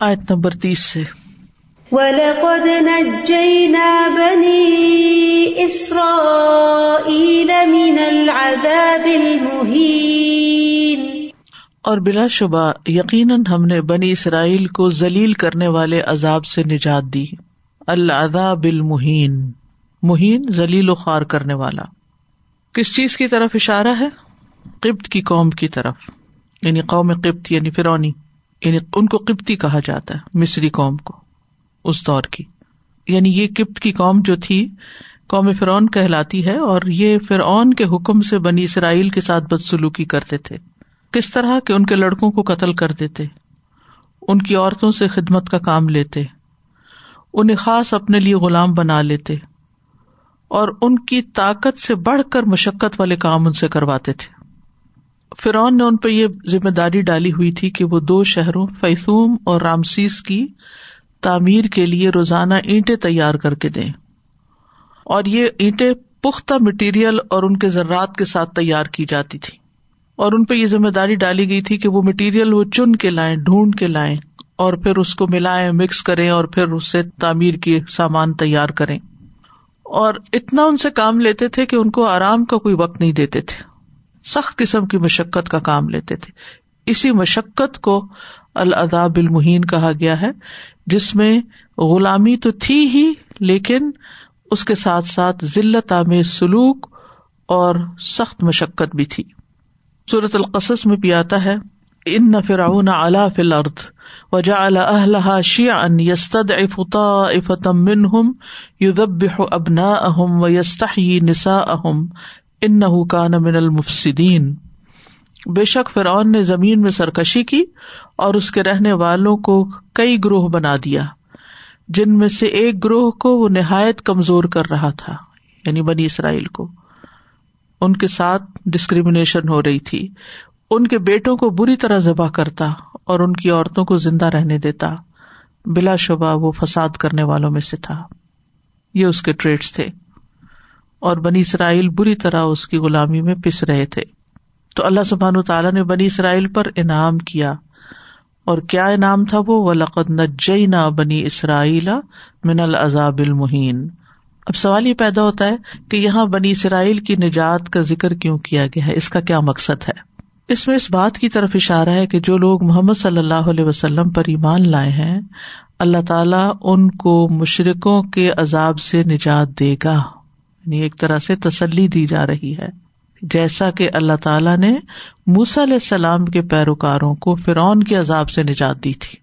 آیت نمبر تیس سے۔ وَلَقَدْ نَجَّيْنَا بَنِي إِسْرَائِيلَ مِنَ الْعَذَابِ الْمُهِينَ۔ اور بلا شبہ یقیناً ہم نے بنی اسرائیل کو ذلیل کرنے والے عذاب سے نجات دی۔ العذاب المہین۔ مہین ذلیل و خوار کرنے والا۔ کس چیز کی طرف اشارہ ہے؟ قبط کی قوم کی طرف۔ یعنی قوم قبط یعنی فرونی یعنی ان کو قبطی کہا جاتا ہے، مصری قوم کو، اس دور کی۔ یعنی یہ قبط کی قوم جو تھی، قوم فرعون کہلاتی ہے اور یہ فرعون کے حکم سے بنی اسرائیل کے ساتھ بدسلوکی کرتے تھے۔ کس طرح کے ان کے لڑکوں کو قتل کر دیتے، ان کی عورتوں سے خدمت کا کام لیتے، انہیں خاص اپنے لیے غلام بنا لیتے اور ان کی طاقت سے بڑھ کر مشقت والے کام ان سے کرواتے تھے۔ فرعون نے ان پہ یہ ذمہ داری ڈالی ہوئی تھی کہ وہ دو شہروں فیسوم اور رامسیس کی تعمیر کے لیے روزانہ اینٹیں تیار کر کے دیں۔ اور یہ اینٹیں پختہ مٹیریل اور ان کے ذرات کے ساتھ تیار کی جاتی تھی اور ان پہ یہ ذمہ داری ڈالی گئی تھی کہ وہ مٹیریل وہ چن کے لائیں، ڈھونڈ کے لائیں اور پھر اس کو ملائیں مکس کریں اور پھر اس سے تعمیر کے سامان تیار کریں۔ اور اتنا ان سے کام لیتے تھے کہ ان کو آرام کا کوئی وقت نہیں دیتے تھے۔ سخت قسم کی مشقت کا کام لیتے تھے۔ اسی مشقت کو العذاب المحین کہا گیا ہے، جس میں غلامی تو تھی ہی، لیکن اس کے ساتھ ساتھ ذلت عام سلوک اور سخت مشقت بھی تھی۔ صورت القصص میں بھی آتا ہے، ان نہ فراؤن اعلی فل ارد وجا اللہ شیا ان یستد افتا افتم من ہم ان نہ کان من المفسدین۔ بے شک فرعون نے زمین میں سرکشی کی اور اس کے رہنے والوں کو کئی گروہ بنا دیا، جن میں سے ایک گروہ کو وہ نہایت کمزور کر رہا تھا یعنی بنی اسرائیل کو۔ ان کے ساتھ ڈسکریمنیشن ہو رہی تھی، ان کے بیٹوں کو بری طرح ذبح کرتا اور ان کی عورتوں کو زندہ رہنے دیتا۔ بلا شبہ وہ فساد کرنے والوں میں سے تھا۔ یہ اس کے ٹریڈس تھے۔ اور بنی اسرائیل بری طرح اس کی غلامی میں پس رہے تھے۔ تو اللہ سبحان تعالیٰ نے بنی اسرائیل پر انعام کیا۔ اور کیا انعام تھا وہ؟ لقد نجینا بنی اسرائیل من العذاب المحین اب سوال یہ پیدا ہوتا ہے کہ یہاں بنی اسرائیل کی نجات کا ذکر کیوں کیا گیا ہے؟ اس کا کیا مقصد ہے؟ اس میں اس بات کی طرف اشارہ ہے کہ جو لوگ محمد صلی اللہ علیہ وسلم پر ایمان لائے ہیں، اللہ تعالیٰ ان کو مشرقوں کے عذاب سے نجات دے گا۔ یعنی ایک طرح سے تسلی دی جا رہی ہے۔ جیسا کہ اللہ تعالیٰ نے موسی علیہ السلام کے پیروکاروں کو فرعون کے عذاب سے نجات دی تھی۔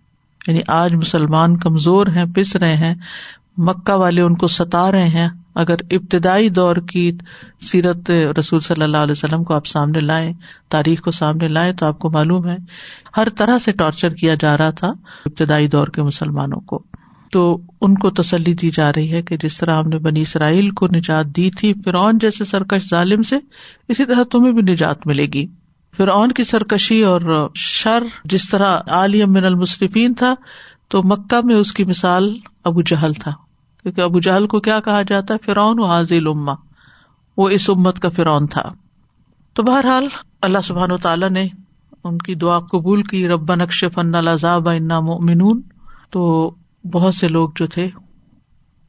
یعنی آج مسلمان کمزور ہیں، پس رہے ہیں، مکہ والے ان کو ستا رہے ہیں۔ اگر ابتدائی دور کی سیرت رسول صلی اللہ علیہ وسلم کو آپ سامنے لائیں، تاریخ کو سامنے لائیں تو آپ کو معلوم ہے، ہر طرح سے ٹارچر کیا جا رہا تھا ابتدائی دور کے مسلمانوں کو۔ تو ان کو تسلی دی جا رہی ہے کہ جس طرح ہم نے بنی اسرائیل کو نجات دی تھی، فرعون جیسے سرکش ظالم سے، اسی طرح تمہیں بھی نجات ملے گی۔ فرعون کی سرکشی اور شر جس طرح عالم من المصرفین تھا، تو مکہ میں اس کی مثال ابو جہل تھا۔ کیونکہ ابو جہل کو کیا کہا جاتا ہے؟ فرعون و حاضل اما وہ اس امت کا فرعون تھا۔ تو بہرحال اللہ سبحان و تعالیٰ نے ان کی دعا قبول کی رب نقش فن الزاب انا مومنون تو بہت سے لوگ جو تھے،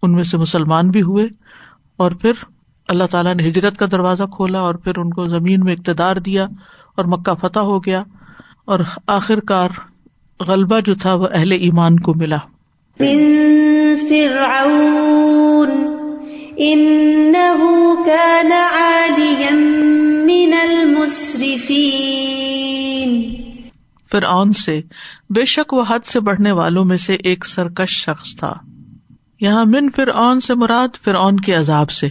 ان میں سے مسلمان بھی ہوئے اور پھر اللہ تعالیٰ نے ہجرت کا دروازہ کھولا اور پھر ان کو زمین میں اقتدار دیا اور مکہ فتح ہو گیا اور آخر کار غلبہ جو تھا وہ اہل ایمان کو ملا۔ فرعون سے، بے شک وہ حد سے بڑھنے والوں میں سے ایک سرکش شخص تھا۔ یہاں من فرعون سے مراد فرعون کے عذاب سے۔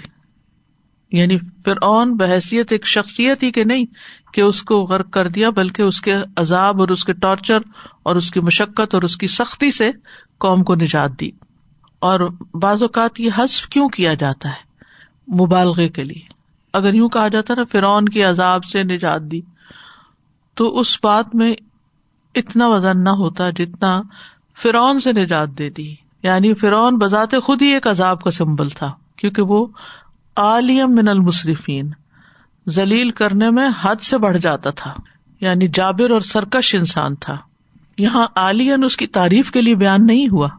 یعنی فرعون بحثیت ایک شخصیت ہی کہ نہیں کہ اس کو غرق کر دیا، بلکہ اس کے عذاب اور اس کے ٹارچر اور اس کی مشقت اور اس کی سختی سے قوم کو نجات دی۔ اور بعض اوقات یہ حسف کیوں کیا جاتا ہے؟ مبالغے کے لیے۔ اگر یوں کہا جاتا نا، فرعون کے عذاب سے نجات دی، تو اس بات میں اتنا وزن نہ ہوتا جتنا فرعون سے نجات دے دی۔ یعنی فرعون بذات خود ہی ایک عذاب کا سمبل تھا، کیونکہ وہ عالیم من المصرفین ذلیل کرنے میں حد سے بڑھ جاتا تھا۔ یعنی جابر اور سرکش انسان تھا۔ یہاں عالین اس کی تعریف کے لیے بیان نہیں ہوا،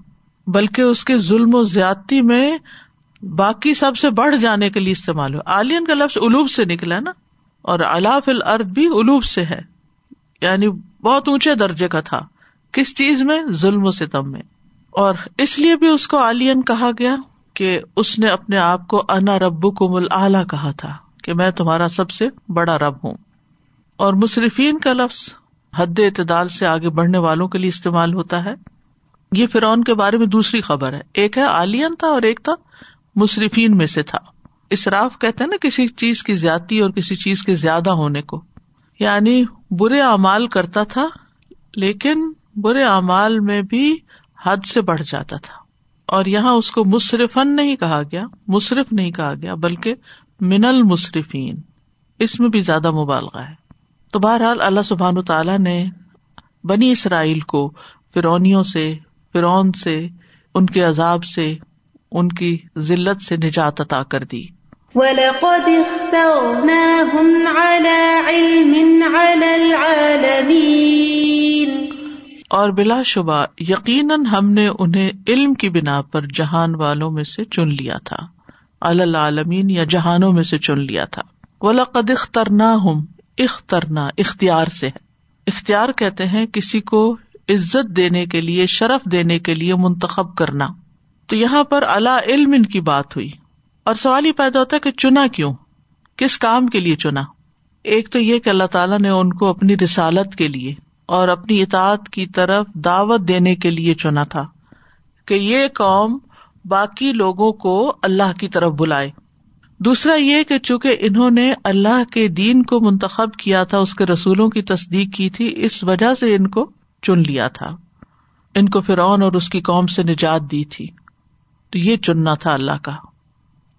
بلکہ اس کے ظلم و زیادتی میں باقی سب سے بڑھ جانے کے لیے استعمال ہوا۔ عالین کا لفظ الوب سے نکلا نا، اور الاف الارض بھی الوب سے ہے۔ یعنی بہت اونچے درجے کا تھا۔ کس چیز میں؟ ظلم و ستم میں۔ اور اس لیے بھی اس کو عالین کہا گیا کہ اس نے اپنے آپ کو انا ربو کو مل اعلی کہا تھا کہ میں تمہارا سب سے بڑا رب ہوں۔ اور مصرفین کا لفظ حد اعتدال سے آگے بڑھنے والوں کے لیے استعمال ہوتا ہے۔ یہ فرعون کے بارے میں دوسری خبر ہے۔ ایک ہے عالین تھا اور ایک تھا مصرفین میں سے تھا۔ اصراف کہتے نا کسی چیز کی زیادتی اور کسی چیز کے زیادہ ہونے کو۔ یعنی برے اعمال کرتا تھا، لیکن برے اعمال میں بھی حد سے بڑھ جاتا تھا۔ اور یہاں اس کو مصرفن نہیں کہا گیا، مصرف نہیں کہا گیا، بلکہ من المصرفین اس میں بھی زیادہ مبالغہ ہے۔ تو بہرحال اللہ سبحان تعالیٰ نے بنی اسرائیل کو فرونیوں سے فرون سے، ان کے عذاب سے، ان کی ذلت سے نجات عطا کر دی۔ وَلَقَدْ اخْتَرْنَاهُمْ عَلَىٰ عِلْمٍ عَلَى الْعَالَمِينَ. اور بلا شبہ یقیناً ہم نے انہیں علم کی بنا پر جہان والوں میں سے چن لیا تھا العالمین یا جہانوں میں سے چن لیا تھا۔ ولاقد اخترنا ہوں اخترنا، اختیار سے ہے۔ اختیار کہتے ہیں کسی کو عزت دینے کے لیے، شرف دینے کے لیے منتخب کرنا۔ تو یہاں پر اللہ علم ان کی بات ہوئی۔ اور سوال ہی پیدا ہوتا ہے کہ چنا کیوں؟ کس کام کے لیے چنا؟ ایک تو یہ کہ اللہ تعالیٰ نے ان کو اپنی رسالت کے لیے اور اپنی اطاعت کی طرف دعوت دینے کے لیے چنا تھا کہ یہ قوم باقی لوگوں کو اللہ کی طرف بلائے۔ دوسرا یہ کہ چونکہ انہوں نے اللہ کے دین کو منتخب کیا تھا، اس کے رسولوں کی تصدیق کی تھی، اس وجہ سے ان کو چن لیا تھا۔ ان کو فرعون اور اس کی قوم سے نجات دی تھی۔ تو یہ چننا تھا اللہ کا۔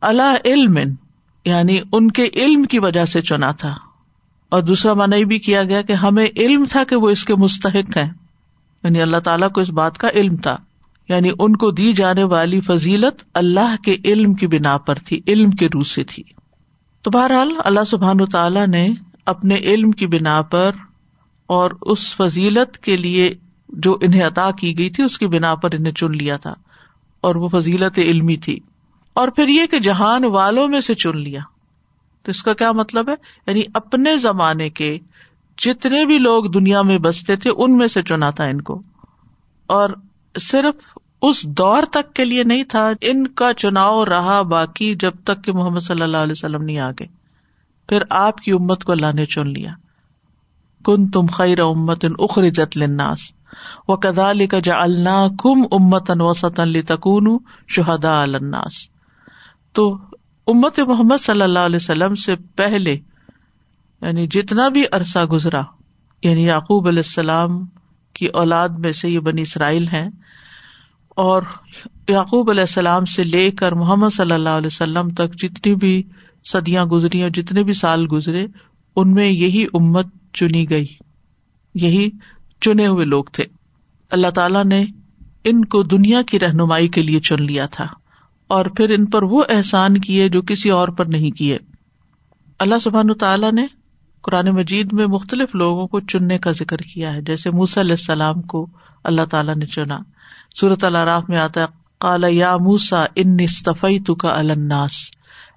اللہ علم یعنی ان کے علم کی وجہ سے چنا تھا۔ اور دوسرا مانا یہ بھی کیا گیا کہ ہمیں علم تھا کہ وہ اس کے مستحق ہیں۔ یعنی اللہ تعالیٰ کو اس بات کا علم تھا۔ یعنی ان کو دی جانے والی فضیلت اللہ کے علم کی بنا پر تھی، علم کے روح سے تھی۔ تو بہرحال اللہ سبحان تعالیٰ نے اپنے علم کی بنا پر اور اس فضیلت کے لیے جو انہیں عطا کی گئی تھی، اس کی بنا پر انہیں چن لیا تھا۔ اور وہ فضیلت علمی تھی۔ اور پھر یہ کہ جہان والوں میں سے چن لیا۔ تو اس کا کیا مطلب ہے؟ یعنی اپنے زمانے کے جتنے بھی لوگ دنیا میں بستے تھے، ان میں سے چنا تھا ان کو۔ اور صرف اس دور تک کے لیے نہیں تھا، ان کا چناؤ رہا باقی جب تک کہ محمد صلی اللہ علیہ وسلم نہیں آگے پھر آپ کی امت کو اللہ نے چن لیا۔ کن تم خیر امت ان اخرجت لناس و کدال کا جا اللہ کم امت امتن وسطن تکون شہدا الناس۔ تو امت محمد صلی اللہ علیہ وسلم سے پہلے یعنی جتنا بھی عرصہ گزرا یعنی یعقوب علیہ السلام کی اولاد میں سے یہ بنی اسرائیل ہیں، اور یعقوب علیہ السلام سے لے کر محمد صلی اللہ علیہ وسلم تک جتنی بھی صدیاں گزری اور جتنے بھی سال گزرے، ان میں یہی امت چنی گئی، یہی چنے ہوئے لوگ تھے۔ اللہ تعالی نے ان کو دنیا کی رہنمائی کے لیے چن لیا تھا۔ اور پھر ان پر وہ احسان کیے جو کسی اور پر نہیں کیے۔ اللہ سبحان تعالیٰ نے قرآن مجید میں مختلف لوگوں کو چننے کا ذکر کیا ہے، جیسے موس علیہ السلام کو اللہ تعالیٰ نے چنا۔ صورت اللہ میں آتا ہے کالا یا موسا ان نصطفی تو کا الناس۔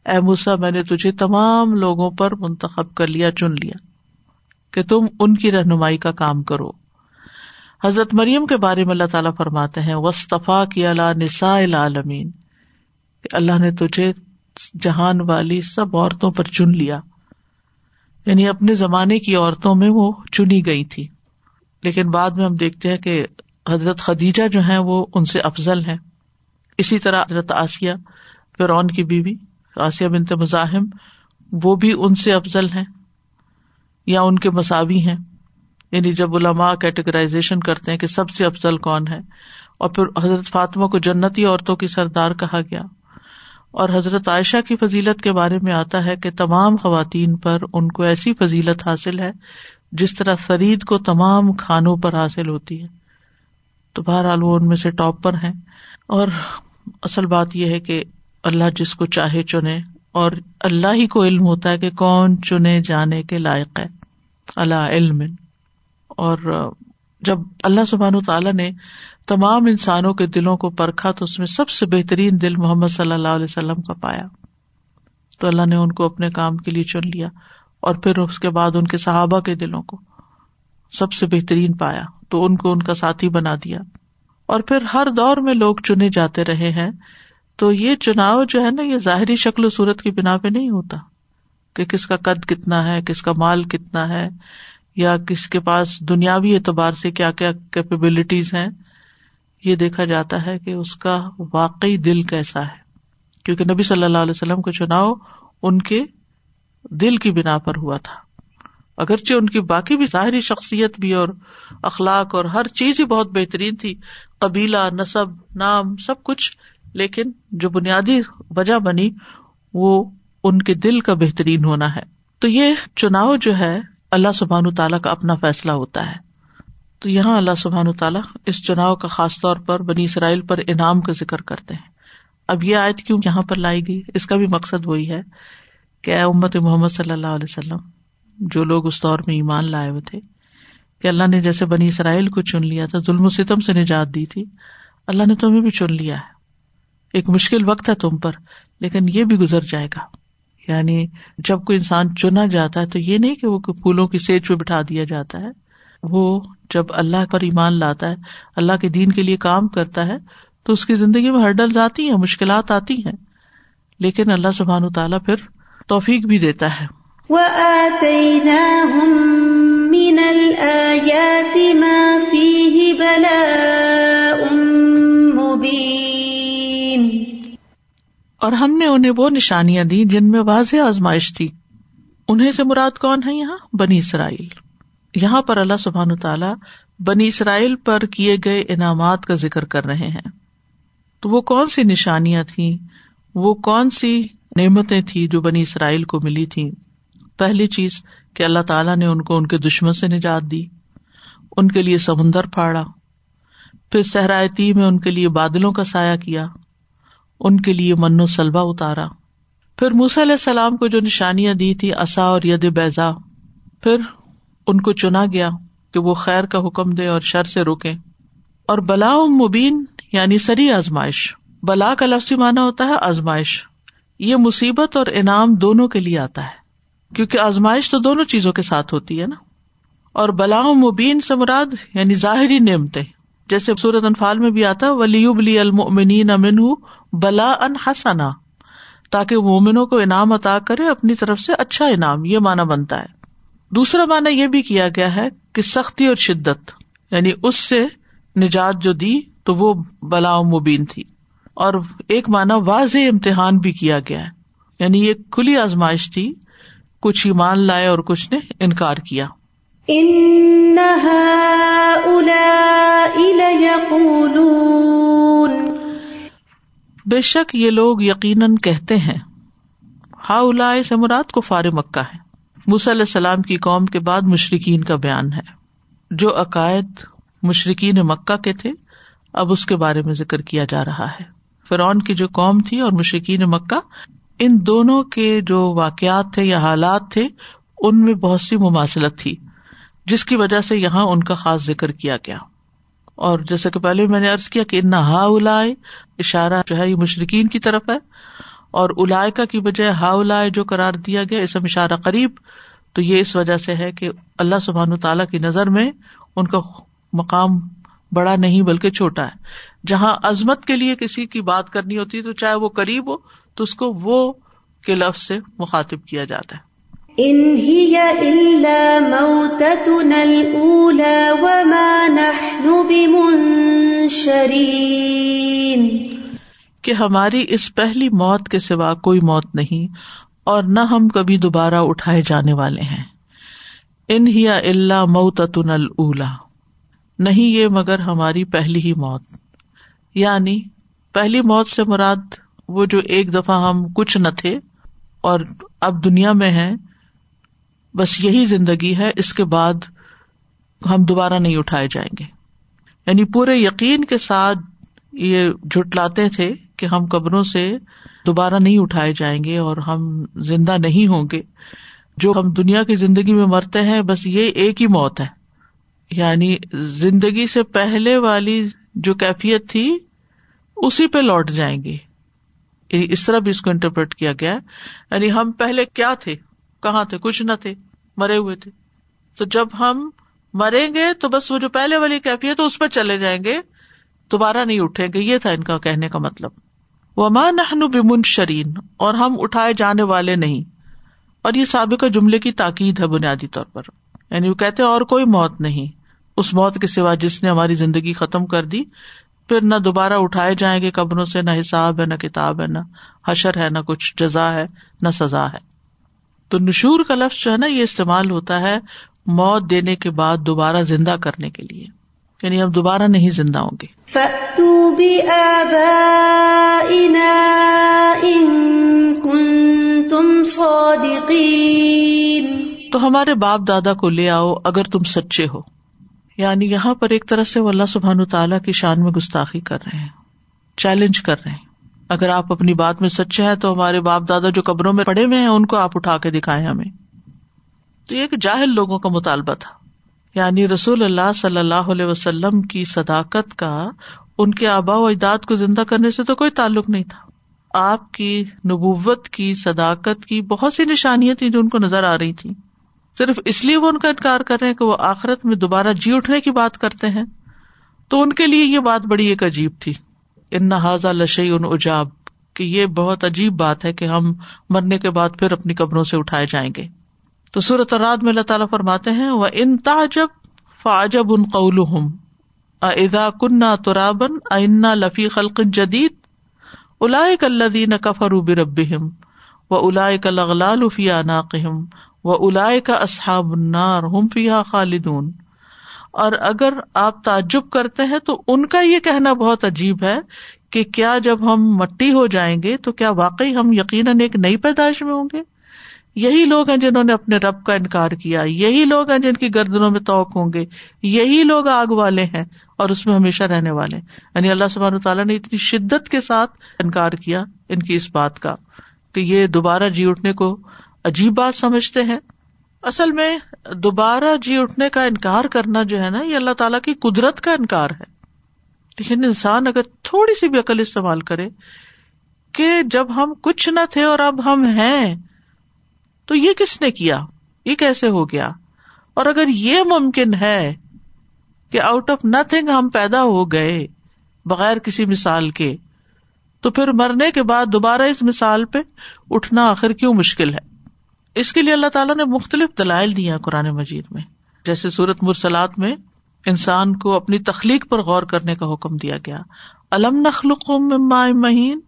اے موسا میں نے تجھے تمام لوگوں پر منتخب کر لیا، چن لیا کہ تم ان کی رہنمائی کا کام کرو۔ حضرت مریم کے بارے میں اللہ تعالیٰ فرماتے ہیں وصطفیٰ کی اللہ نسا العالمین۔ اللہ نے تجھے جہان والی سب عورتوں پر چن لیا۔ یعنی اپنے زمانے کی عورتوں میں وہ چنی گئی تھی۔ لیکن بعد میں ہم دیکھتے ہیں کہ حضرت خدیجہ جو ہے وہ ان سے افضل ہے اسی طرح حضرت آسیہ، فرعون کی بیوی، آسیہ بنت مزاحم، وہ بھی ان سے افضل ہے یا ان کے مساوی ہیں۔ یعنی جب علماء کیٹیگرائزیشن کرتے ہیں کہ سب سے افضل کون ہے، اور پھر حضرت فاطمہ کو جنتی عورتوں کی سردار کہا گیا۔ اور حضرت عائشہ کی فضیلت کے بارے میں آتا ہے کہ تمام خواتین پر ان کو ایسی فضیلت حاصل ہے جس طرح فرید کو تمام کھانوں پر حاصل ہوتی ہے۔ تو بہرحال وہ ان میں سے ٹاپ پر ہیں۔ اور اصل بات یہ ہے کہ اللہ جس کو چاہے چنے اور اللہ ہی کو علم ہوتا ہے کہ کون چنے جانے کے لائق ہے۔ اللہ علم۔ اور جب اللہ سبحان تعالیٰ نے تمام انسانوں کے دلوں کو پرکھا تو اس میں سب سے بہترین دل محمد صلی اللہ علیہ وسلم کا پایا۔ تو اللہ نے ان کو اپنے کام کے لیے چن لیا اور پھر اس کے بعد ان کے صحابہ کے دلوں کو سب سے بہترین پایا۔ تو ان کو ان کا ساتھی بنا دیا۔ اور پھر ہر دور میں لوگ چنے جاتے رہے ہیں۔ تو یہ چناؤ جو ہے نا، یہ ظاہری شکل و صورت کی بنا پہ نہیں ہوتا کہ کس کا قد کتنا ہے، کس کا مال کتنا ہے۔ یا کس کے پاس دنیاوی اعتبار سے کیا کیا کیپیبلٹیز ہیں، یہ دیکھا جاتا ہے کہ اس کا واقعی دل کیسا ہے۔ کیونکہ نبی صلی اللہ علیہ وسلم کا چناؤ ان کے دل کی بنا پر ہوا تھا۔ اگرچہ ان کی باقی بھی ظاہری شخصیت بھی اور اخلاق اور ہر چیز ہی بہت بہترین تھی، قبیلہ نصب نام، سب کچھ، لیکن جو بنیادی وجہ بنی وہ ان کے دل کا بہترین ہونا ہے۔ تو یہ چناؤ جو ہے اللہ سبحان تعالیٰ کا اپنا فیصلہ ہوتا ہے۔ تو یہاں اللہ سبحان تعالیٰ اس چناؤ کا خاص طور پر بنی اسرائیل پر انعام کا ذکر کرتے ہیں۔ اب یہ آیت کیوں یہاں پر لائی گئی؟ اس کا بھی مقصد وہی ہے کہ اے امت محمد صلی اللہ علیہ وسلم، جو لوگ اس دور میں ایمان لائے ہوئے تھے، کہ اللہ نے جیسے بنی اسرائیل کو چن لیا تھا، ظلم و ستم سے نجات دی تھی، اللہ نے تمہیں بھی چن لیا ہے۔ ایک مشکل وقت ہے تم پر، لیکن یہ بھی گزر جائے گا۔ یعنی جب کوئی انسان چنا جاتا ہے تو یہ نہیں کہ وہ پھولوں کی سیج پہ بٹھا دیا جاتا ہے۔ وہ جب اللہ پر ایمان لاتا ہے، اللہ کے دین کے لیے کام کرتا ہے، تو اس کی زندگی میں ہرڈل آتی ہیں، مشکلات آتی ہیں۔ لیکن اللہ سبحان تعالیٰ پھر توفیق بھی دیتا ہے۔ اور ہم نے انہیں وہ نشانیاں دی جن میں واضح آزمائش تھی۔ انہیں سے مراد کون ہے یہاں؟ بنی اسرائیل۔ یہاں پر اللہ سبحان تعالیٰ بنی اسرائیل پر کیے گئے انعامات کا ذکر کر رہے ہیں۔ تو وہ کون سی نشانیاں تھیں؟ وہ کون سی نعمتیں تھی جو بنی اسرائیل کو ملی تھی پہلی چیز کہ اللہ تعالیٰ نے ان کو ان کے دشمن سے نجات دی، ان کے لیے سمندر پھاڑا، پھر صحرائتی میں ان کے لیے بادلوں کا سایہ کیا۔ ان کے لیے من و سلبا اتارا۔ پھر موسی علیہ السلام کو جو نشانیاں دی تھی اصا اور ید بیزا پھر ان کو چنا گیا کہ وہ خیر کا حکم دے اور شر سے روکے اور بلا مبین یعنی سری آزمائش۔ بلا کا لفظی مانا ہوتا ہے آزمائش۔ یہ مصیبت اور انعام دونوں کے لیے آتا ہے، کیونکہ آزمائش تو دونوں چیزوں کے ساتھ ہوتی ہے نا۔ اور بلا مبین سے مراد یعنی ظاہری نعمتیں۔ جیسے سورت انفال میں بھی آتا ولیب لی المنین امن بلا ان حسنا، تاکہ مومنوں کو انعام عطا کرے، اپنی طرف سے اچھا انعام، یہ مانا بنتا ہے۔ دوسرا مانا یہ بھی کیا گیا ہے کہ سختی اور شدت یعنی اس سے نجات جو دی تو وہ بلا مبین تھی۔ اور ایک مانا واضح امتحان بھی کیا گیا ہے۔ یعنی یہ کھلی آزمائش تھی، کچھ ہی مان لائے اور کچھ نے انکار کیا۔ بے شک یہ لوگ یقیناً کہتے ہیں ہا الا سے مراد کو فار مکہ ہے۔ مس علیہ السلام کی قوم کے بعد مشرقین کا بیان ہے۔ جو عقائد مشرقین مکہ کے تھے، اب اس کے بارے میں ذکر کیا جا رہا ہے۔ فرعون کی جو قوم تھی اور مشکین مکہ، ان دونوں کے جو واقعات تھے یا حالات تھے، ان میں بہت سی مماثلت تھی، جس کی وجہ سے یہاں ان کا خاص ذکر کیا گیا۔ اور جیسے کہ پہلے میں نے ارض کیا کہ ہا الا اشارہ جو ہے یہ مشرقین کی طرف ہے، اور الا کی بجائے ہا الا جو قرار دیا گیا اسم اشارہ قریب، تو یہ اس وجہ سے ہے کہ اللہ سبحان تعالیٰ کی نظر میں ان کا مقام بڑا نہیں بلکہ چھوٹا ہے۔ جہاں عظمت کے لیے کسی کی بات کرنی ہوتی ہے تو چاہے وہ قریب ہو، تو اس کو وہ کے لفظ سے مخاطب کیا جاتا ہے۔ کہ ہماری اس پہلی موت کے سوا کوئی موت نہیں اور نہ ہم کبھی دوبارہ اٹھائے جانے والے ہیں۔ ان ہی اللہ موتن اللہ نہیں یہ مگر ہماری پہلی ہی موت۔ یعنی پہلی موت سے مراد وہ جو ایک دفعہ ہم کچھ نہ تھے اور اب دنیا میں ہے بس یہی زندگی ہے، اس کے بعد ہم دوبارہ نہیں اٹھائے جائیں گے۔ یعنی پورے یقین کے ساتھ یہ جٹلاتے تھے کہ ہم قبروں سے دوبارہ نہیں اٹھائے جائیں گے اور ہم زندہ نہیں ہوں گے۔ جو ہم دنیا کی زندگی میں مرتے ہیں، بس یہ ایک ہی موت ہے۔ یعنی زندگی سے پہلے والی جو کیفیت تھی، اسی پہ لوٹ جائیں گے۔ یعنی اس طرح بھی اس کو انٹرپریٹ کیا گیا۔ یعنی ہم پہلے کیا تھے؟ کہاں تھے؟ کچھ نہ تھے، مرے ہوئے تھے۔ تو جب ہم مریں گے تو بس وہ جو پہلے والی کیفیت اس پہ چلے جائیں گے۔ دوبارہ نہیں اٹھیں گے۔ یہ تھا ان کا کہنے کا مطلب۔ وہ ماں نہ بمن شرین اور ہم اٹھائے جانے والے نہیں۔ اور یہ سابقہ جملے کی تاکید ہے بنیادی طور پر۔ یعنی وہ کہتے اور کوئی موت نہیں۔ اس موت کے سوا جس نے ہماری زندگی ختم کر دی، پھر نہ دوبارہ اٹھائے جائیں گے قبروں سے، نہ حساب ہے، نہ کتاب ہے، نہ حشر ہے، نہ کچھ جزا ہے، نہ سزا ہے۔ تو نشور کا لفظ جو ہے نا یہ استعمال ہوتا ہے موت دینے کے بعد دوبارہ زندہ کرنے کے لیے۔ یعنی اب دوبارہ نہیں زندہ ہوں گے۔ تو ہمارے باپ دادا کو لے آؤ اگر تم سچے ہو۔ یعنی یہاں پر ایک طرح سے وہ اللہ سبحان تعالیٰ کی شان میں گستاخی کر رہے ہیں چیلنج کر رہے ہیں۔ اگر آپ اپنی بات میں سچے ہیں تو ہمارے باپ دادا جو قبروں میں پڑے ہوئے ہیں، ان کو آپ اٹھا کے دکھائے ہمیں۔ تو یہ ایک جاہل لوگوں کا مطالبہ تھا۔ یعنی رسول اللہ صلی اللہ علیہ وسلم کی صداقت کا ان کے آبا و اجداد کو زندہ کرنے سے تو کوئی تعلق نہیں تھا۔ آپ کی نبوت کی صداقت کی بہت سی نشانیاں تھیں جو ان کو نظر آ رہی تھی صرف اس لیے وہ ان کا انکار کر رہے ہیں کہ وہ آخرت میں دوبارہ جی اٹھنے کی بات کرتے ہیں۔ تو ان کے لیے یہ بات بڑی ایک عجیب تھی۔ ان نہ لشی ان اجاب، کہ یہ بہت عجیب بات ہے کہ ہم مرنے کے بعد پھر اپنی قبروں سے اٹھائے جائیں گے۔ تو صورت رات میں اللہ تعالیٰ فرماتے ہیں وہ ان تاجب فاجب ان قول ہم ادا کنہ ترابن انا لفی خلق جدید الاائے کلین کفر برب و الاائے کل اغلال فی عناقم و الاائے کا اصحاب النار ہم فیحا خالدون۔ اور اگر آپ تعجب کرتے ہیں تو ان کا یہ کہنا بہت عجیب ہے کہ کیا جب ہم مٹی ہو جائیں گے تو کیا واقعی ہم یقیناً ایک نئی پیدائش میں ہوں گے؟ یہی لوگ ہیں جنہوں نے اپنے رب کا انکار کیا، یہی لوگ ہیں جن کی گردنوں میں توق ہوں گے، یہی لوگ آگ والے ہیں اور اس میں ہمیشہ رہنے والے یعنی اللہ سبحانہ تعالیٰ نے اتنی شدت کے ساتھ انکار کیا ان کی اس بات کا کہ یہ دوبارہ جی اٹھنے کو عجیب بات سمجھتے ہیں۔ اصل میں دوبارہ جی اٹھنے کا انکار کرنا جو ہے نا، یہ اللہ تعالیٰ کی قدرت کا انکار ہے۔ لیکن انسان اگر تھوڑی سی بھی عقل استعمال کرے کہ جب ہم کچھ نہ تھے اور اب ہم ہیں، تو یہ کس نے کیا؟ یہ کیسے ہو گیا؟ اور اگر یہ ممکن ہے کہ آؤٹ آف نتنگ ہم پیدا ہو گئے بغیر کسی مثال کے، تو پھر مرنے کے بعد دوبارہ اس مثال پہ اٹھنا آخر کیوں مشکل ہے؟ اس کے لیے اللہ تعالیٰ نے مختلف دلائل دیا قرآن مجید میں۔ جیسے سورت مرسلات میں انسان کو اپنی تخلیق پر غور کرنے کا حکم دیا گیا۔ الم نخلق مہین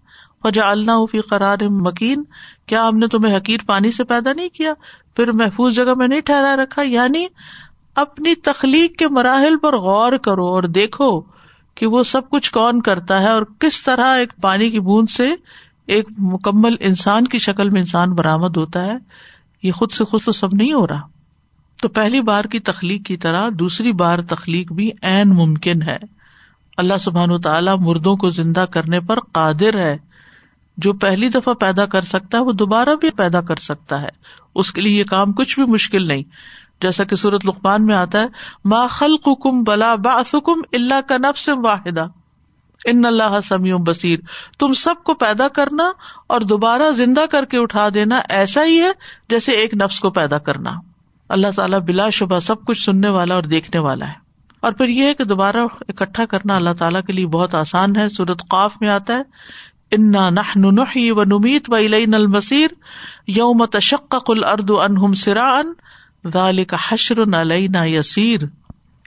وجا اللہ فی قرار مکین۔ کیا ہم نے تمہیں حقیر پانی سے پیدا نہیں کیا؟ پھر محفوظ جگہ میں نہیں ٹھہرا رکھا؟ یعنی اپنی تخلیق کے مراحل پر غور کرو اور دیکھو کہ وہ سب کچھ کون کرتا ہے اور کس طرح ایک پانی کی بوند سے ایک مکمل انسان کی شکل میں انسان برامد ہوتا ہے۔ یہ خود سے خود تو سب نہیں ہو رہا۔ تو پہلی بار کی تخلیق کی طرح دوسری بار تخلیق بھی عین ممکن ہے۔ اللہ سبحان و تعالیٰ مردوں کو زندہ کرنے پر قادر ہے۔ جو پہلی دفعہ پیدا کر سکتا ہے، وہ دوبارہ بھی پیدا کر سکتا ہے۔ اس کے لیے یہ کام کچھ بھی مشکل نہیں۔ جیسا کہ سورت لقمان میں آتا ہے، ما خلق کم بلا باسکم اللہ کا نفس واحدہ ان اللہ سمیع بصیر، تم سب کو پیدا کرنا اور دوبارہ زندہ کر کے اٹھا دینا ایسا ہی ہے جیسے ایک نفس کو پیدا کرنا۔ اللہ تعالیٰ بلا شبہ سب کچھ سننے والا اور دیکھنے والا ہے۔ اور پھر یہ کہ دوبارہ اکٹھا کرنا اللہ تعالیٰ کے لیے بہت آسان ہے۔ سورت قاف میں آتا ہے، انا نہ و نمیت و علین المسیر یوم تشق الرد انہم سرا ان کا حشر نہ یسیر۔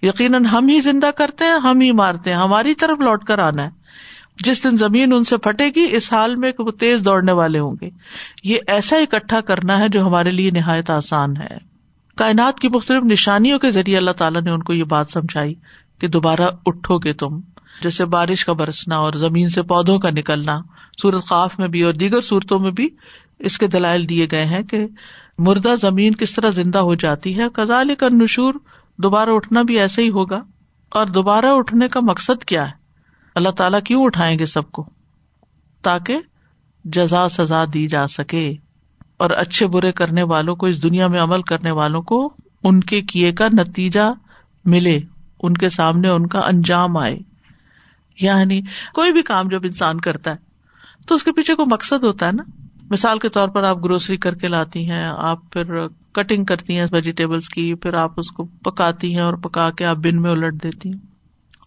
یقیناً ہم ہی زندہ کرتے ہیں، ہم ہی مارتے ہیں، ہماری طرف لوٹ کر آنا ہے۔ جس دن زمین ان سے پھٹے گی، اس حال میں وہ تیز دوڑنے والے ہوں گے۔ یہ ایسا اکٹھا کرنا ہے جو ہمارے لیے نہایت آسان ہے۔ کائنات کی مختلف نشانیوں کے ذریعے اللہ تعالیٰ نے ان کو یہ بات سمجھائی کہ دوبارہ اٹھو گے تم۔ جیسے بارش کا برسنا اور زمین سے پودوں کا نکلنا، سورت خاف میں بھی اور دیگر صورتوں میں بھی اس کے دلائل دیے گئے ہیں کہ مردہ زمین کس طرح زندہ ہو جاتی ہے۔ کزال کا نشور دوبارہ اٹھنا بھی ایسے ہی ہوگا اور دوبارہ اٹھنے کا مقصد کیا ہے؟ اللہ تعالیٰ کیوں اٹھائیں گے سب کو؟ تاکہ جزا سزا دی جا سکے اور اچھے برے کرنے والوں کو، اس دنیا میں عمل کرنے والوں کو ان کے کیے کا نتیجہ ملے، ان کے سامنے ان کا انجام آئے۔ یعنی کوئی بھی کام جب انسان کرتا ہے تو اس کے پیچھے کوئی مقصد ہوتا ہے نا؟ مثال کے طور پر آپ گروسری کر کے لاتی ہیں، آپ پھر کٹنگ کرتی ہیں ویجیٹیبلس کی، پھر آپ اس کو پکاتی ہیں اور پکا کے آپ بن میں الٹ دیتی ہیں۔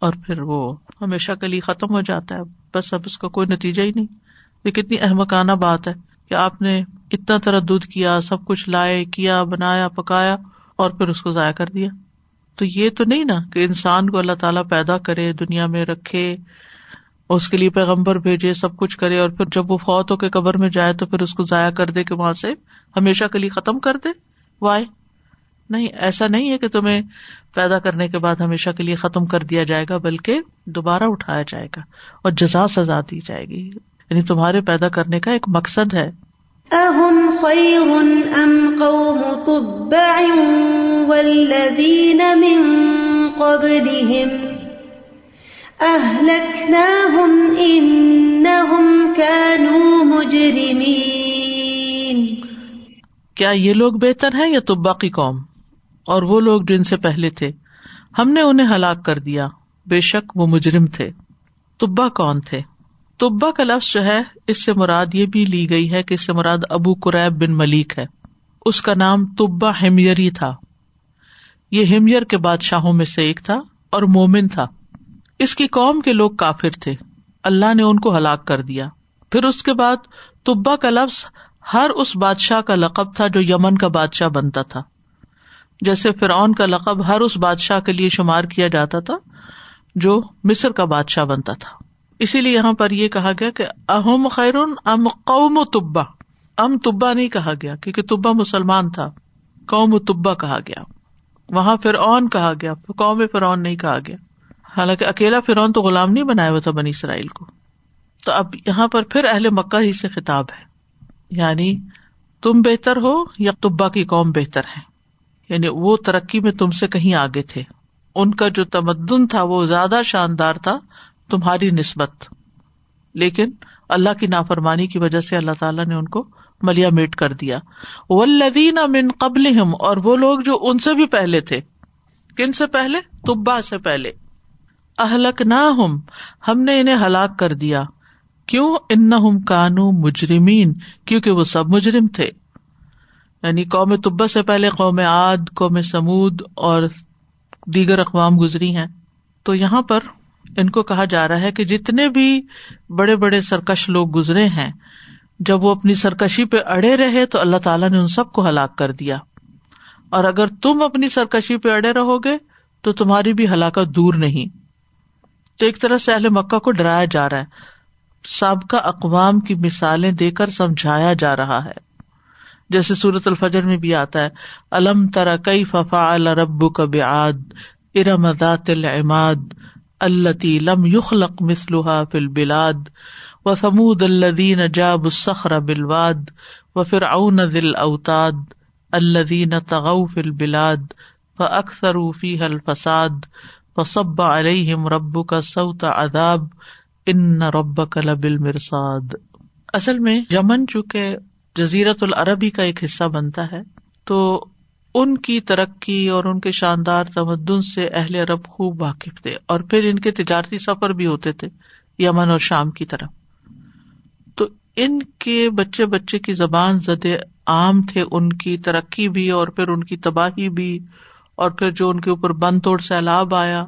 اور پھر وہ ہمیشہ کے لیے ختم ہو جاتا ہے۔ بس اب اس کا کوئی نتیجہ ہی نہیں۔ یہ کتنی احمقانہ بات ہے کہ آپ نے اتنا طرح دودھ کیا، سب کچھ لائے، کیا، بنایا، پکایا اور پھر اس کو ضائع کر دیا۔ تو یہ تو نہیں نا کہ انسان کو اللہ تعالیٰ پیدا کرے، دنیا میں رکھے اس کے لیے پیغمبر بھیجے، سب کچھ کرے اور پھر جب وہ فوت ہو کے قبر میں جائے تو پھر اس کو ضائع کر دے کہ وہاں سے ہمیشہ کے لیے ختم کر دے۔ وائے نہیں، ایسا نہیں ہے کہ تمہیں پیدا کرنے کے بعد ہمیشہ کے لیے ختم کر دیا جائے گا، بلکہ دوبارہ اٹھایا جائے گا اور جزا سزا دی جائے گی۔ یعنی تمہارے پیدا کرنے کا ایک مقصد ہے۔ اہم خیر ام قوم تبع والذین من قبلهم اہلکناہم انہم كانوا مجرمین کیا یہ لوگ بہتر ہیں یا تبا کی قوم؟ اور وہ لوگ جو ان سے پہلے تھے، ہم نے انہیں ہلاک کر دیا۔ بے شک وہ مجرم تھے۔ تبا کون تھے؟ تبا کا لفظ جو ہے، اس سے مراد یہ بھی لی گئی ہے کہ اس سے مراد ابو قریب بن ملیک ہے۔ اس کا نام تبا ہمیری تھا۔ یہ ہمیر کے بادشاہوں میں سے ایک تھا اور مومن تھا۔ اس کی قوم کے لوگ کافر تھے۔ اللہ نے ان کو ہلاک کر دیا۔ پھر اس کے بعد تبا کا لفظ ہر اس بادشاہ کا لقب تھا جو یمن کا بادشاہ بنتا تھا۔ جیسے فرعون کا لقب ہر اس بادشاہ کے لیے شمار کیا جاتا تھا جو مصر کا بادشاہ بنتا تھا۔ اسی لیے یہاں پر یہ کہا گیا کہ اہم خیرون ام قوم و تبا ام تبا نہیں کہا گیا کیونکہ تبا مسلمان تھا۔ قوم و تبا کہا گیا۔ وہاں فرعون کہا گیا، قوم فرعون نہیں کہا گیا۔ حالانکہ اکیلا فرعون تو غلام نہیں بنایا ہوا تھا بنی اسرائیل کو۔ تو اب یہاں پر پھر اہل مکہ ہی سے خطاب ہے۔ یعنی تم بہتر ہو یا تبا کی قوم بہتر ہے۔ یعنی وہ ترقی میں تم سے کہیں آگے تھے۔ ان کا جو تمدن تھا وہ زیادہ شاندار تھا، تمہاری نسبت۔ لیکن اللہ کی نافرمانی کی وجہ سے اللہ تعالیٰ نے ان کو ملیا میٹ کر دیا۔ وہ لدین امن قبل اور وہ لوگ جو ان سے بھی پہلے تھے۔ کن سے پہلے؟ تبا سے پہلے۔ اہلک نہ ہم ہم نے انہیں ہلاک کر دیا۔ کیوں؟ ان کانو مجرمین، کیونکہ وہ سب مجرم تھے۔ یعنی قوم طبا سے پہلے قوم عاد، قوم سمود اور دیگر اقوام گزری ہیں۔ تو یہاں پر ان کو کہا جا رہا ہے کہ جتنے بھی بڑے بڑے سرکش لوگ گزرے ہیں، جب وہ اپنی سرکشی پہ اڑے رہے تو اللہ تعالیٰ نے ان سب کو ہلاک کر دیا۔ اور اگر تم اپنی سرکشی پہ اڑے رہو گے تو تمہاری بھی ہلاکت دور نہیں۔ تو ایک طرح سے اہل مکہ کو ڈرایا جا رہا ہے۔ سابقہ اقوام کی مثالیں دے کر سمجھایا جا رہا ہے۔ جیسے سورت الفجر میں بھی آتا ہے، الم ترا کئی ففا رب کباد ارم ذات العماد التی لم یخلق مسلحا فل بلاد و سمود الدین جاب الصخر بلواد و فرعون دل اوتاد الدین تغو فل بلاد و اکثر فی الفساد و صب علیہم رب کا سعت اداب ان رب کلبل مرساد اصل میں یمن چونکہ جزیرت العربی کا ایک حصہ بنتا ہے، تو ان کی ترقی اور ان کے شاندار تمدن سے اہل عرب خوب واقف تھے، اور پھر ان کے تجارتی سفر بھی ہوتے تھے یمن اور شام کی طرف۔ تو ان کے بچے بچے کی زبان زد عام تھے، ان کی ترقی بھی اور پھر ان کی تباہی بھی۔ اور پھر جو ان کے اوپر بند توڑ سیلاب آیا،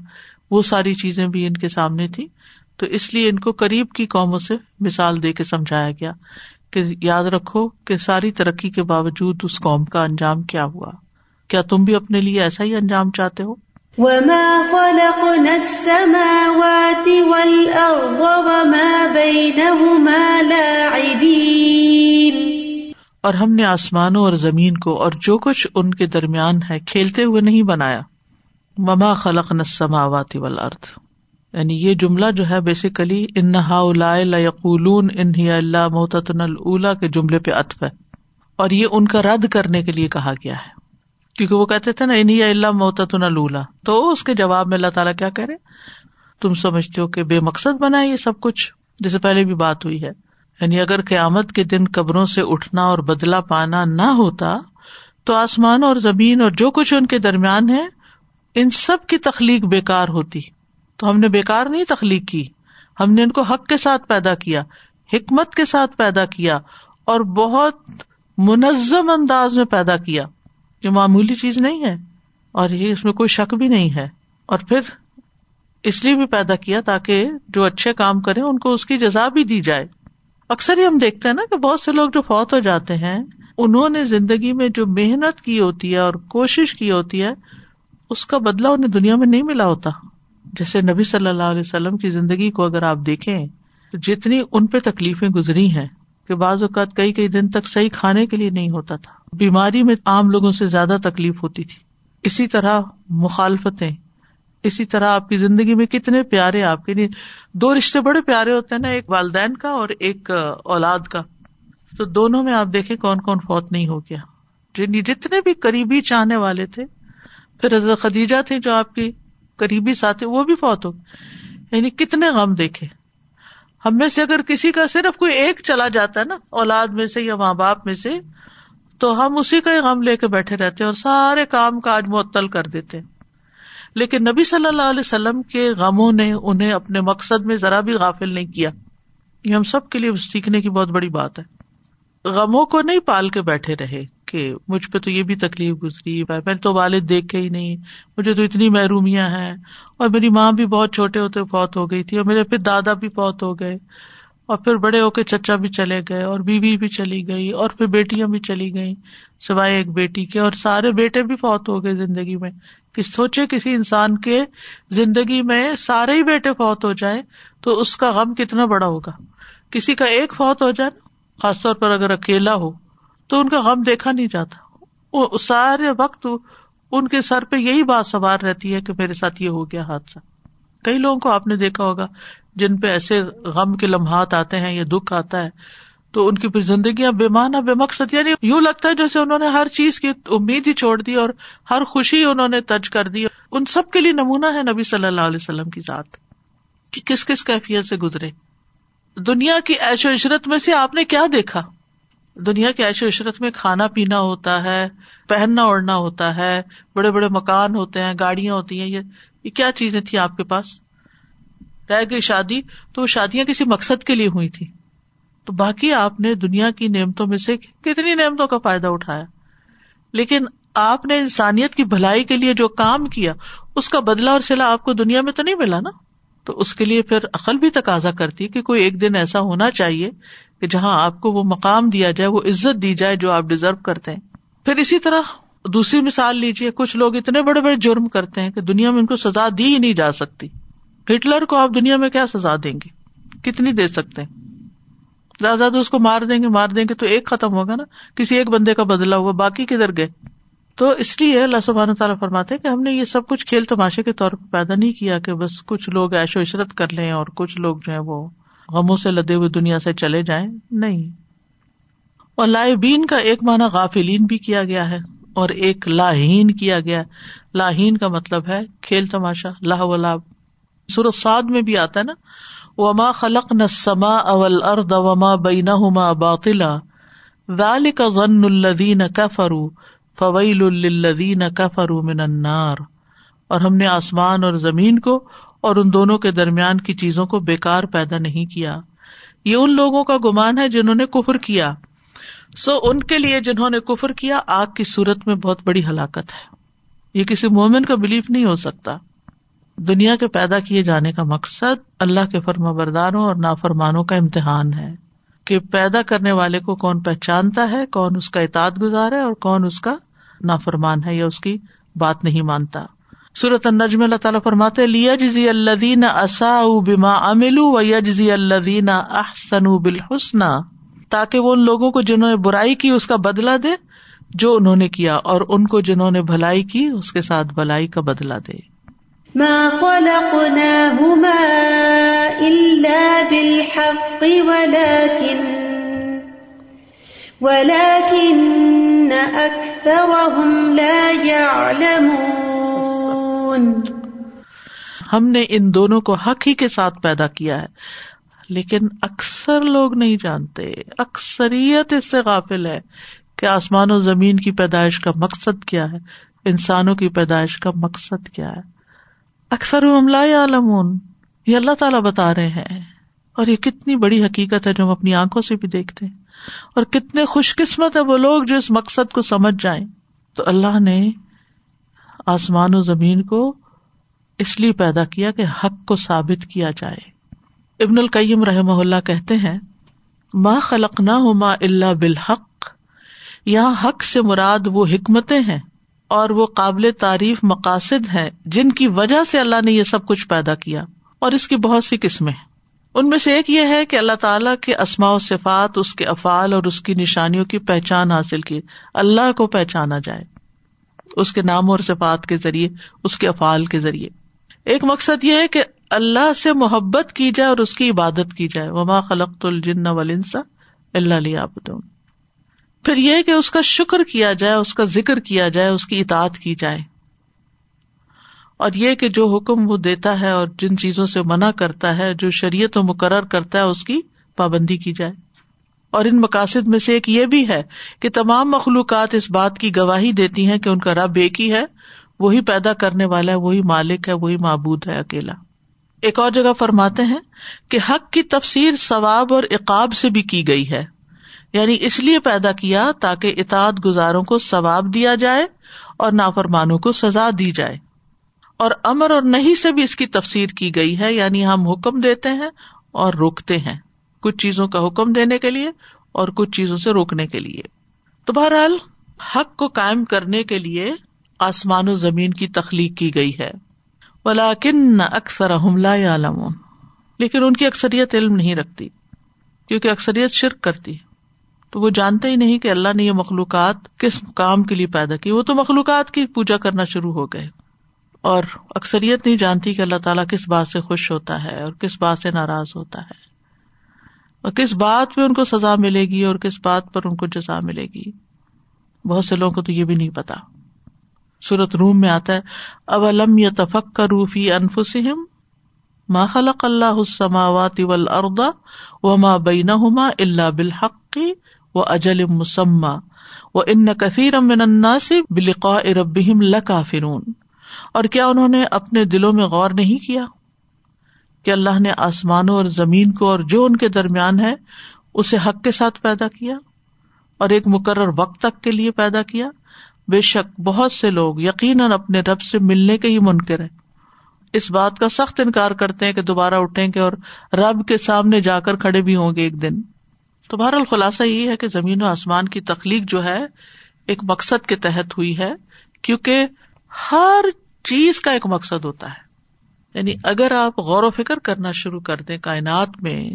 وہ ساری چیزیں بھی ان کے سامنے تھی تو اس لیے ان کو قریب کی قوموں سے مثال دے کے سمجھایا گیا کہ یاد رکھو کہ ساری ترقی کے باوجود اس قوم کا انجام کیا ہوا۔ کیا تم بھی اپنے لیے ایسا ہی انجام چاہتے ہو؟ اور ہم نے آسمانوں اور زمین کو اور جو کچھ ان کے درمیان ہے کھیلتے ہوئے نہیں بنایا۔ مما خلق نسماواتی ارتھ یعنی یہ جملہ جو ہے بیسیکلی ان یقول اللہ محتن اللہ کے جملے پہ اطف ہے۔ اور یہ ان کا رد کرنے کے لیے کہا گیا ہے۔ کیونکہ وہ کہتے تھے نا انہیں اللہ محتن اللہ تو اس کے جواب میں اللہ تعالیٰ کیا کرے تم سمجھتے ہو کہ بے مقصد بنا یہ سب کچھ۔ جیسے پہلے بھی بات ہوئی ہے۔ یعنی اگر قیامت کے دن قبروں سے اٹھنا اور بدلا پانا نہ ہوتا، تو آسمان اور زمین اور جو کچھ ان کے درمیان ہے، ان سب کی تخلیق بےکار ہوتی۔ تو ہم نے بےکار نہیں تخلیق کی، ہم نے ان کو حق کے ساتھ پیدا کیا، حکمت کے ساتھ پیدا کیا، اور بہت منظم انداز میں پیدا کیا۔ جو معمولی چیز نہیں ہے، اور یہ اس میں کوئی شک بھی نہیں ہے۔ اور پھر اس لیے بھی پیدا کیا تاکہ جو اچھے کام کرے ان کو اس کی جزا بھی دی جائے۔ اکثر ہی ہم دیکھتے ہیں نا کہ بہت سے لوگ جو فوت ہو جاتے ہیں، انہوں نے زندگی میں جو محنت کی ہوتی ہے اور کوشش کی ہوتی ہے، اس کا بدلا انہیں دنیا میں نہیں ملا ہوتا۔ جیسے نبی صلی اللہ علیہ وسلم کی زندگی کو اگر آپ دیکھیں، تو جتنی ان پہ تکلیفیں گزری ہیں کہ بعض اوقات کئی کئی دن تک صحیح کھانے کے لیے نہیں ہوتا تھا۔ بیماری میں عام لوگوں سے زیادہ تکلیف ہوتی تھی۔ اسی طرح مخالفتیں۔ اسی طرح آپ کی زندگی میں کتنے پیارے آپ کے لیے دو رشتے بڑے پیارے ہوتے ہیں نا، ایک والدین کا اور ایک اولاد کا۔ تو دونوں میں آپ دیکھیں کون کون فوت نہیں ہو گیا۔ یعنی جتنے بھی قریبی چاہنے والے تھے، پھر حضرت خدیجہ تھے جو آپ کی قریبی ساتھی وہ بھی فوت ہو یعنی کتنے غم دیکھے۔ ہم میں سے اگر کسی کا صرف کوئی ایک چلا جاتا ہے نا، اولاد میں سے یا ماں باپ میں سے، تو ہم اسی کا ہی غم لے کے بیٹھے رہتے ہیں اور سارے کام کاج معطل کر دیتے ہیں۔ لیکن نبی صلی اللہ علیہ وسلم کے غموں نے انہیں اپنے مقصد میں ذرا بھی غافل نہیں کیا۔ یہ ہم سب کے لیے سیکھنے کی بہت بڑی بات ہے۔ غموں کو نہیں پال کے بیٹھے رہے کہ مجھ پہ تو یہ بھی تکلیف گزری، میں تو والد دیکھے ہی نہیں، مجھے تو اتنی محرومیاں ہیں۔ اور میری ماں بھی بہت چھوٹے ہوتے فوت ہو گئی تھی اور میرے پھر دادا بھی فوت ہو گئے۔ اور پھر بڑے ہو کے چچا بھی چلے گئے اور بیوی بھی چلی گئی اور پھر بیٹیاں بھی چلی گئی سوائے ایک بیٹی کے، اور سارے بیٹے بھی فوت ہو گئے زندگی میں۔ کہ سوچے کسی انسان کے زندگی میں سارے ہی بیٹے فوت ہو جائے تو اس کا غم کتنا بڑا ہوگا۔ کسی کا ایک فوت ہو جائے نا خاص طور پر اگر اکیلا ہو، تو ان کا غم دیکھا نہیں جاتا۔ وہ سارے وقت ان کے سر پہ یہی بات سوار رہتی ہے کہ میرے ساتھ یہ ہو گیا حادثہ۔ کئی لوگوں کو آپ نے دیکھا ہوگا جن پہ ایسے غم کے لمحات آتے ہیں یا دکھ آتا ہے، تو ان کی پھر زندگیاں بے معنی، بے مقصد یعنی یوں لگتا ہے جیسے انہوں نے ہر چیز کی امید ہی چھوڑ دی اور ہر خوشی انہوں نے تج کر دی۔ ان سب کے لیے نمونہ ہے نبی صلی اللہ علیہ وسلم کی ذات۔ کہ کس کس کیفیت سے گزرے؟ دنیا کی ایش و عشرت میں سے آپ نے کیا دیکھا؟ دنیا کی ایش و عشرت میں کھانا پینا ہوتا ہے، پہننا اوڑھنا ہوتا ہے، بڑے بڑے مکان ہوتے ہیں، گاڑیاں ہوتی ہیں، یہ کیا چیزیں تھی آپ کے پاس؟ رہ گئی شادی، تو وہ شادیاں کسی مقصد کے لیے ہوئی تھی تو باقی آپ نے دنیا کی نعمتوں میں سے کتنی نعمتوں کا فائدہ اٹھایا؟ لیکن آپ نے انسانیت کی بھلائی کے لیے جو کام کیا، اس کا بدلا اور سلا آپ کو دنیا میں تو نہیں ملا نا؟ تو اس کے لیے پھر عقل بھی تقاضا کرتی کہ کوئی ایک دن ایسا ہونا چاہیے کہ جہاں آپ کو وہ مقام دیا جائے، وہ عزت دی جائے جو آپ ڈیزرو کرتے ہیں۔ پھر اسی طرح دوسری مثال لیجیے کچھ لوگ اتنے بڑے بڑے جرم کرتے ہیں کہ دنیا میں ان کو سزا دی ہی نہیں جا سکتی۔ ہٹلر کو آپ دنیا میں کیا سزا دیں گے؟ کتنی دے سکتے ہیں؟ زیادہ زیادہ اس کو مار دیں گے، مار دیں گے تو ایک ختم ہوگا نا۔ کسی ایک بندے کا بدلا ہوا، باقی کدھر گئے؟ تو اس لیے اللہ سبحانہ تعالیٰ فرماتے کہ ہم نے یہ سب کچھ کھیل تماشے کے طور پر پیدا نہیں کیا کہ بس کچھ لوگ ایش و عشرت کر لیں اور کچھ لوگ جو ہے وہ غموں سے لدے ہوئے دنیا سے چلے جائیں۔ نہیں۔ اور لائبین کا ایک معنی غافلین بھی کیا گیا ہے اور ایک لاہین کیا گیا۔ لاہین کا مطلب ہے کھیل تماشا لاہ و لاب سورت سعد میں بھی آتا ہے نا، وما خلق نہ سما اول ارد وما بینا ہما باطلا ذال کا ضن الدین کفرو فویل الدین کفرو من النار۔ اور ہم نے آسمان اور زمین کو اور ان دونوں کے درمیان کی چیزوں کو بےکار پیدا نہیں کیا۔ یہ ان لوگوں کا گمان ہے جنہوں نے کفر کیا۔ سو ان کے لیے جنہوں نے کفر کیا، آگ کی صورت میں بہت بڑی ہلاکت ہے۔ یہ کسی مومن کا بلیف نہیں ہو سکتا۔ دنیا کے پیدا کیے جانے کا مقصد اللہ کے فرما برداروں اور نافرمانوں کا امتحان ہے کہ پیدا کرنے والے کو کون پہچانتا ہے، کون اس کا اطاعت گزار ہے اور کون اس کا نافرمان ہے یا اس کی بات نہیں مانتا۔ صورت النجم اللہ تعالیٰ فرماتے لیا جزی اللہ اصا بما امل و یجزی اللہ احسن بالحسن تاکہ وہ ان لوگوں کو جنہوں نے برائی کی اس کا بدلا دے جو انہوں نے کیا اور ان کو جنہوں نے بھلائی کی اس کے ساتھ بھلائی کا بدلا دے۔ ما خلقناهما إلا بالحق ولكن ولكن أكثرهم لا يعلمون. ہم نے ان دونوں کو حق ہی کے ساتھ پیدا کیا ہے، لیکن اکثر لوگ نہیں جانتے، اکثریت اس سے غافل ہے کہ آسمان و زمین کی پیدائش کا مقصد کیا ہے، انسانوں کی پیدائش کا مقصد کیا ہے۔ اکثر عالمون یہ اللہ تعالیٰ بتا رہے ہیں۔ اور یہ کتنی بڑی حقیقت ہے جو ہم اپنی آنکھوں سے بھی دیکھتے ہیں۔ اور کتنے خوش قسمت ہے وہ لوگ جو اس مقصد کو سمجھ جائیں۔ تو اللہ نے آسمان و زمین کو اس لیے پیدا کیا کہ حق کو ثابت کیا جائے۔ ابن القیم رحم اللہ کہتے ہیں، ما خلق نہ ہو ما اللہ بالحق، یہاں حق سے مراد وہ حکمتیں ہیں۔ اور وہ قابل تعریف مقاصد ہیں جن کی وجہ سے اللہ نے یہ سب کچھ پیدا کیا اور اس کی بہت سی قسمیں ان میں سے ایک یہ ہے کہ اللہ تعالیٰ کے اسماء و صفات، اس کے افعال اور اس کی نشانیوں کی پہچان حاصل کی، اللہ کو پہچانا جائے۔ اس کے نام اور صفات کے ذریعے، اس کے افعال کے ذریعے۔ ایک مقصد یہ ہے کہ اللہ سے محبت کی جائے اور اس کی عبادت کی جائے۔ وما خلق الجن ولنسا اللہ علیہ پھر یہ کہ اس کا شکر کیا جائے، اس کا ذکر کیا جائے، اس کی اطاعت کی جائے۔ اور یہ کہ جو حکم وہ دیتا ہے اور جن چیزوں سے منع کرتا ہے، جو شریعت و مقرر کرتا ہے، اس کی پابندی کی جائے۔ اور ان مقاصد میں سے ایک یہ بھی ہے کہ تمام مخلوقات اس بات کی گواہی دیتی ہیں کہ ان کا رب ایک ہی ہے، وہی پیدا کرنے والا ہے، وہی مالک ہے، وہی معبود ہے، اکیلا۔ ایک اور جگہ فرماتے ہیں کہ حق کی تفسیر ثواب اور اقاب سے بھی کی گئی ہے۔ یعنی اس لیے پیدا کیا تاکہ اطاعت گزاروں کو ثواب دیا جائے اور نافرمانوں کو سزا دی جائے۔ اور امر اور نہیں سے بھی اس کی تفسیر کی گئی ہے یعنی ہم حکم دیتے ہیں اور روکتے ہیں۔ کچھ چیزوں کا حکم دینے کے لیے اور کچھ چیزوں سے روکنے کے لیے۔ تو بہرحال، حق کو قائم کرنے کے لیے آسمان و زمین کی تخلیق کی گئی ہے۔ ولاکن اکثر حملہ عالم لیکن ان کی اکثریت علم نہیں رکھتی، کیونکہ اکثریت شرک کرتی۔ تو وہ جانتے ہی نہیں کہ اللہ نے یہ مخلوقات کس کام کے لیے پیدا کی۔ وہ تو مخلوقات کی پوجا کرنا شروع ہو گئے۔ اور اکثریت نہیں جانتی کہ اللہ تعالیٰ کس بات سے خوش ہوتا ہے اور کس بات سے ناراض ہوتا ہے۔ اور کس بات پہ ان کو سزا ملے گی اور کس بات پر ان کو جزا ملے گی۔ بہت سے لوگوں کو تو یہ بھی نہیں پتا۔ سورت روم میں آتا ہے اب علم یا تفک کا روفی انفسم ما خلق اللہ السماوات والارض وما بینہما الا بالحق و اجل مسمى وان كثيرا من الناس بلقاء ربهم لكافرون۔ اور کیا انہوں نے اپنے دلوں میں غور نہیں کیا؟ کہ اللہ نے آسمانوں اور زمین کو اور جو ان کے درمیان ہے، اسے حق کے ساتھ پیدا کیا، اور ایک مقرر وقت تک کے لیے پیدا کیا۔ بے شک بہت سے لوگ یقیناً اپنے رب سے ملنے کے ہی منکر ہیں۔ اس بات کا سخت انکار کرتے ہیں کہ دوبارہ اٹھیں گے اور رب کے سامنے جا کر کھڑے بھی ہوں گے ایک دن۔ تو بہرحال خلاصہ یہ ہے کہ زمین و آسمان کی تخلیق جو ہے ایک مقصد کے تحت ہوئی ہے، کیونکہ ہر چیز کا ایک مقصد ہوتا ہے۔ یعنی اگر آپ غور و فکر کرنا شروع کر دیں کائنات میں،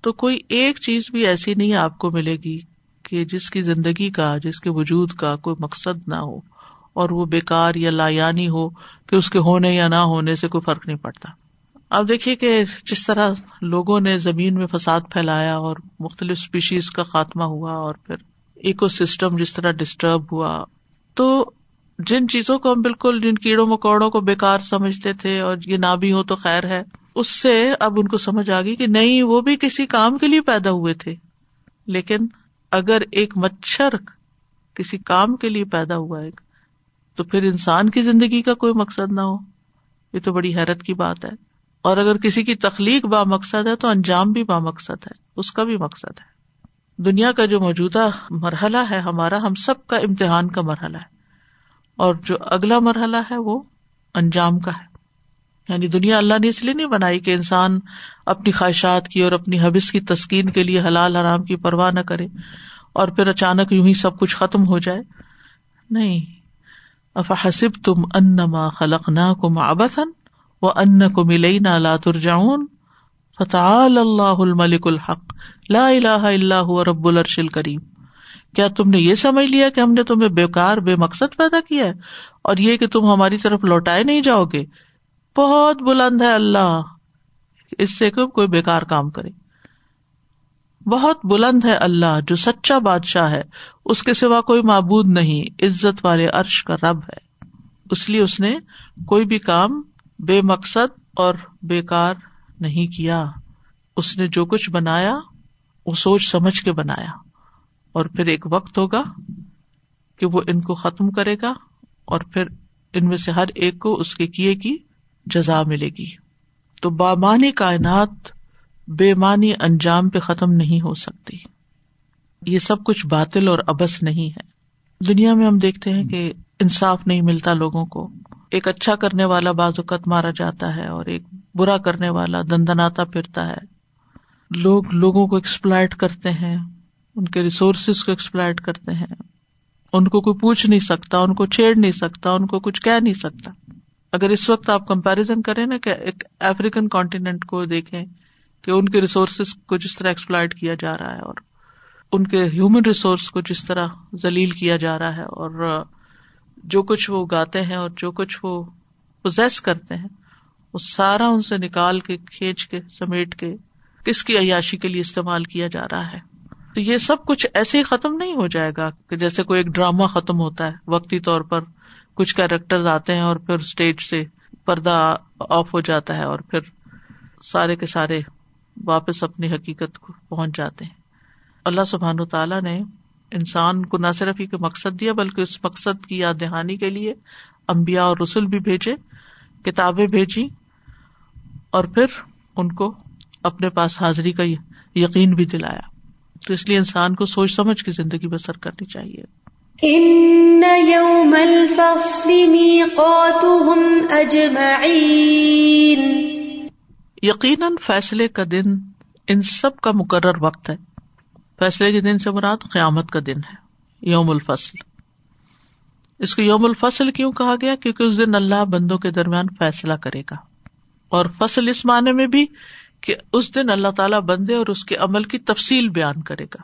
تو کوئی ایک چیز بھی ایسی نہیں آپ کو ملے گی کہ جس کی زندگی کا، جس کے وجود کا کوئی مقصد نہ ہو اور وہ بےکار یا لایانی ہو کہ اس کے ہونے یا نہ ہونے سے کوئی فرق نہیں پڑتا۔ اب دیکھیے کہ جس طرح لوگوں نے زمین میں فساد پھیلایا اور مختلف اسپیشیز کا خاتمہ ہوا اور پھر ایکو سسٹم جس طرح ڈسٹرب ہوا، تو جن چیزوں کو ہم بالکل، جن کیڑوں مکوڑوں کو بےکار سمجھتے تھے اور یہ نہ بھی ہو تو خیر ہے، اس سے اب ان کو سمجھ آ گئی کہ نہیں، وہ بھی کسی کام کے لیے پیدا ہوئے تھے۔ لیکن اگر ایک مچھر کسی کام کے لیے پیدا ہوا ہے، تو پھر انسان کی زندگی کا کوئی مقصد نہ ہو۔ یہ تو بڑی حیرت کی بات ہے۔ اور اگر کسی کی تخلیق با مقصد ہے تو انجام بھی با مقصد ہے، اس کا بھی مقصد ہے۔ دنیا کا جو موجودہ مرحلہ ہے، ہمارا، ہم سب کا امتحان کا مرحلہ ہے۔ اور جو اگلا مرحلہ ہے، وہ انجام کا ہے۔ یعنی دنیا اللہ نے اس لیے نہیں بنائی کہ انسان اپنی خواہشات کی اور اپنی حبث کی تسکین کے لیے حلال حرام کی پرواہ نہ کرے اور پھر اچانک یوں ہی سب کچھ ختم ہو جائے۔ نہیں۔ اف حسب تم ان ما خلق نہ کم ابسن ان کو ملئی نہ لاتر جاؤن فتح اللہ الملک الحق لا الہ اللہ رب الرشل کریم کیا تم نے یہ سمجھ لیا کہ ہم نے تمہیں بےکار بے مقصد پیدا کیا ہے اور یہ کہ تم ہماری طرف لوٹائے نہیں جاؤ گے؟ بہت بلند ہے اللہ۔ اس سے کوئی بےکار کام کرے؟ بہت بلند ہے اللہ جو سچا بادشاہ ہے۔ اس کے سوا کوئی معبود نہیں، عزت والے عرش کا رب ہے۔ اس لیے اس نے کوئی بھی کام بے مقصد اور بےکار نہیں کیا۔ اس نے جو کچھ بنایا، وہ سوچ سمجھ کے بنایا۔ اور پھر ایک وقت ہوگا کہ وہ ان کو ختم کرے گا اور پھر ان میں سے ہر ایک کو اس کے کیے کی جزا ملے گی۔ تو بامانی کائنات بے معنی انجام پہ ختم نہیں ہو سکتی۔ یہ سب کچھ باطل اور ابس نہیں ہے۔ دنیا میں ہم دیکھتے ہیں کہ انصاف نہیں ملتا لوگوں کو۔ ایک اچھا کرنے والا بعض اوقات مارا جاتا ہے اور ایک برا کرنے والا دندناتا پھرتا ہے۔ لوگ لوگوں کو ایکسپلائٹ کرتے ہیں، ان کے ریسورسز کو ایکسپلائٹ کرتے ہیں۔ ان کو کوئی پوچھ نہیں سکتا، ان کو چھیڑ نہیں سکتا، ان کو کچھ کہہ نہیں سکتا۔ اگر اس وقت آپ کمپیرزن کریں نا کہ ایک افریقن کانٹینٹ کو دیکھیں کہ ان کے ریسورسز کو جس طرح ایکسپلائٹ کیا جا رہا ہے اور ان کے ہیومن ریسورس کو جس طرح ذلیل کیا جا رہا ہے اور جو کچھ وہ گاتے ہیں اور جو کچھ وہ پوزیس کرتے ہیں، وہ سارا ان سے نکال کے، کھینچ کے، سمیٹ کے کس کی عیاشی کے لیے استعمال کیا جا رہا ہے؟ تو یہ سب کچھ ایسے ہی ختم نہیں ہو جائے گا کہ جیسے کوئی ایک ڈرامہ ختم ہوتا ہے۔ وقتی طور پر کچھ کیریکٹر آتے ہیں اور پھر اسٹیج سے پردہ آف ہو جاتا ہے اور پھر سارے کے سارے واپس اپنی حقیقت کو پہنچ جاتے ہیں۔ اللہ سبحان تعالیٰ نے انسان کو نہ صرف ہی مقصد دیا بلکہ اس مقصد کی یاد دہانی کے لیے امبیا اور رسول بھی بھیجے کتابیں بھیجی اور پھر ان کو اپنے پاس حاضری کا یقین بھی دلایا۔ تو اس لیے انسان کو سوچ سمجھ کی زندگی بسر کرنی چاہیے۔ یقیناً فیصلے کا دن ان سب کا مقرر وقت ہے۔ فیصلے کے دن سے مراد قیامت کا دن ہے، یوم الفصل۔ اس کو یوم الفصل کیوں کہا گیا؟ کیونکہ اس دن اللہ بندوں کے درمیان فیصلہ کرے گا۔ اور فصل اس معنی میں بھی کہ اس دن اللہ تعالیٰ بندے اور اس کے عمل کی تفصیل بیان کرے گا۔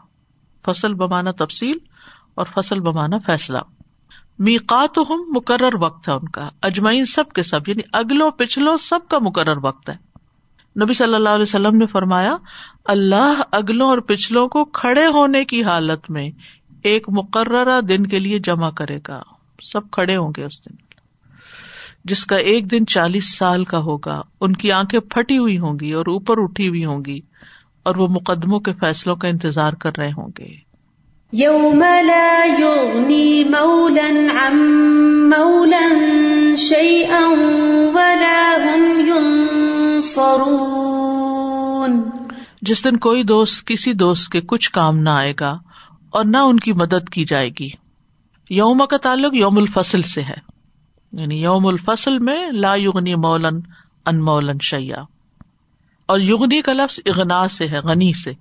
فصل بمانا تفصیل اور فصل بمانا فیصلہ۔ میقات ہم مقرر وقت ہے ان کا۔ اجمائن سب کے سب یعنی اگلو پچھلو سب کا مقرر وقت ہے۔ نبی صلی اللہ علیہ وسلم نے فرمایا اللہ اگلوں اور پچھلوں کو کھڑے ہونے کی حالت میں ایک مقررہ دن کے لیے جمع کرے گا۔ سب کھڑے ہوں گے اس دن۔ جس کا ایک دن چالیس سال کا ہوگا، ان کی آنکھیں پھٹی ہوئی ہوں گی اور اوپر اٹھی ہوئی ہوں گی اور وہ مقدموں کے فیصلوں کا انتظار کر رہے ہوں گے۔ یوم لا یغنی مولا عن مولا شیئا ولا هم ینصرون۔ جس دن کوئی دوست کسی دوست کے کچھ کام نہ آئے گا اور نہ ان کی مدد کی جائے گی۔ یوم کا تعلق یوم الفصل سے ہے۔ یعنی یوم الفصل میں لا یغنی مولن ان مولن شیا اور یغنی کا لفظ اغنا سے ہے، غنی سے۔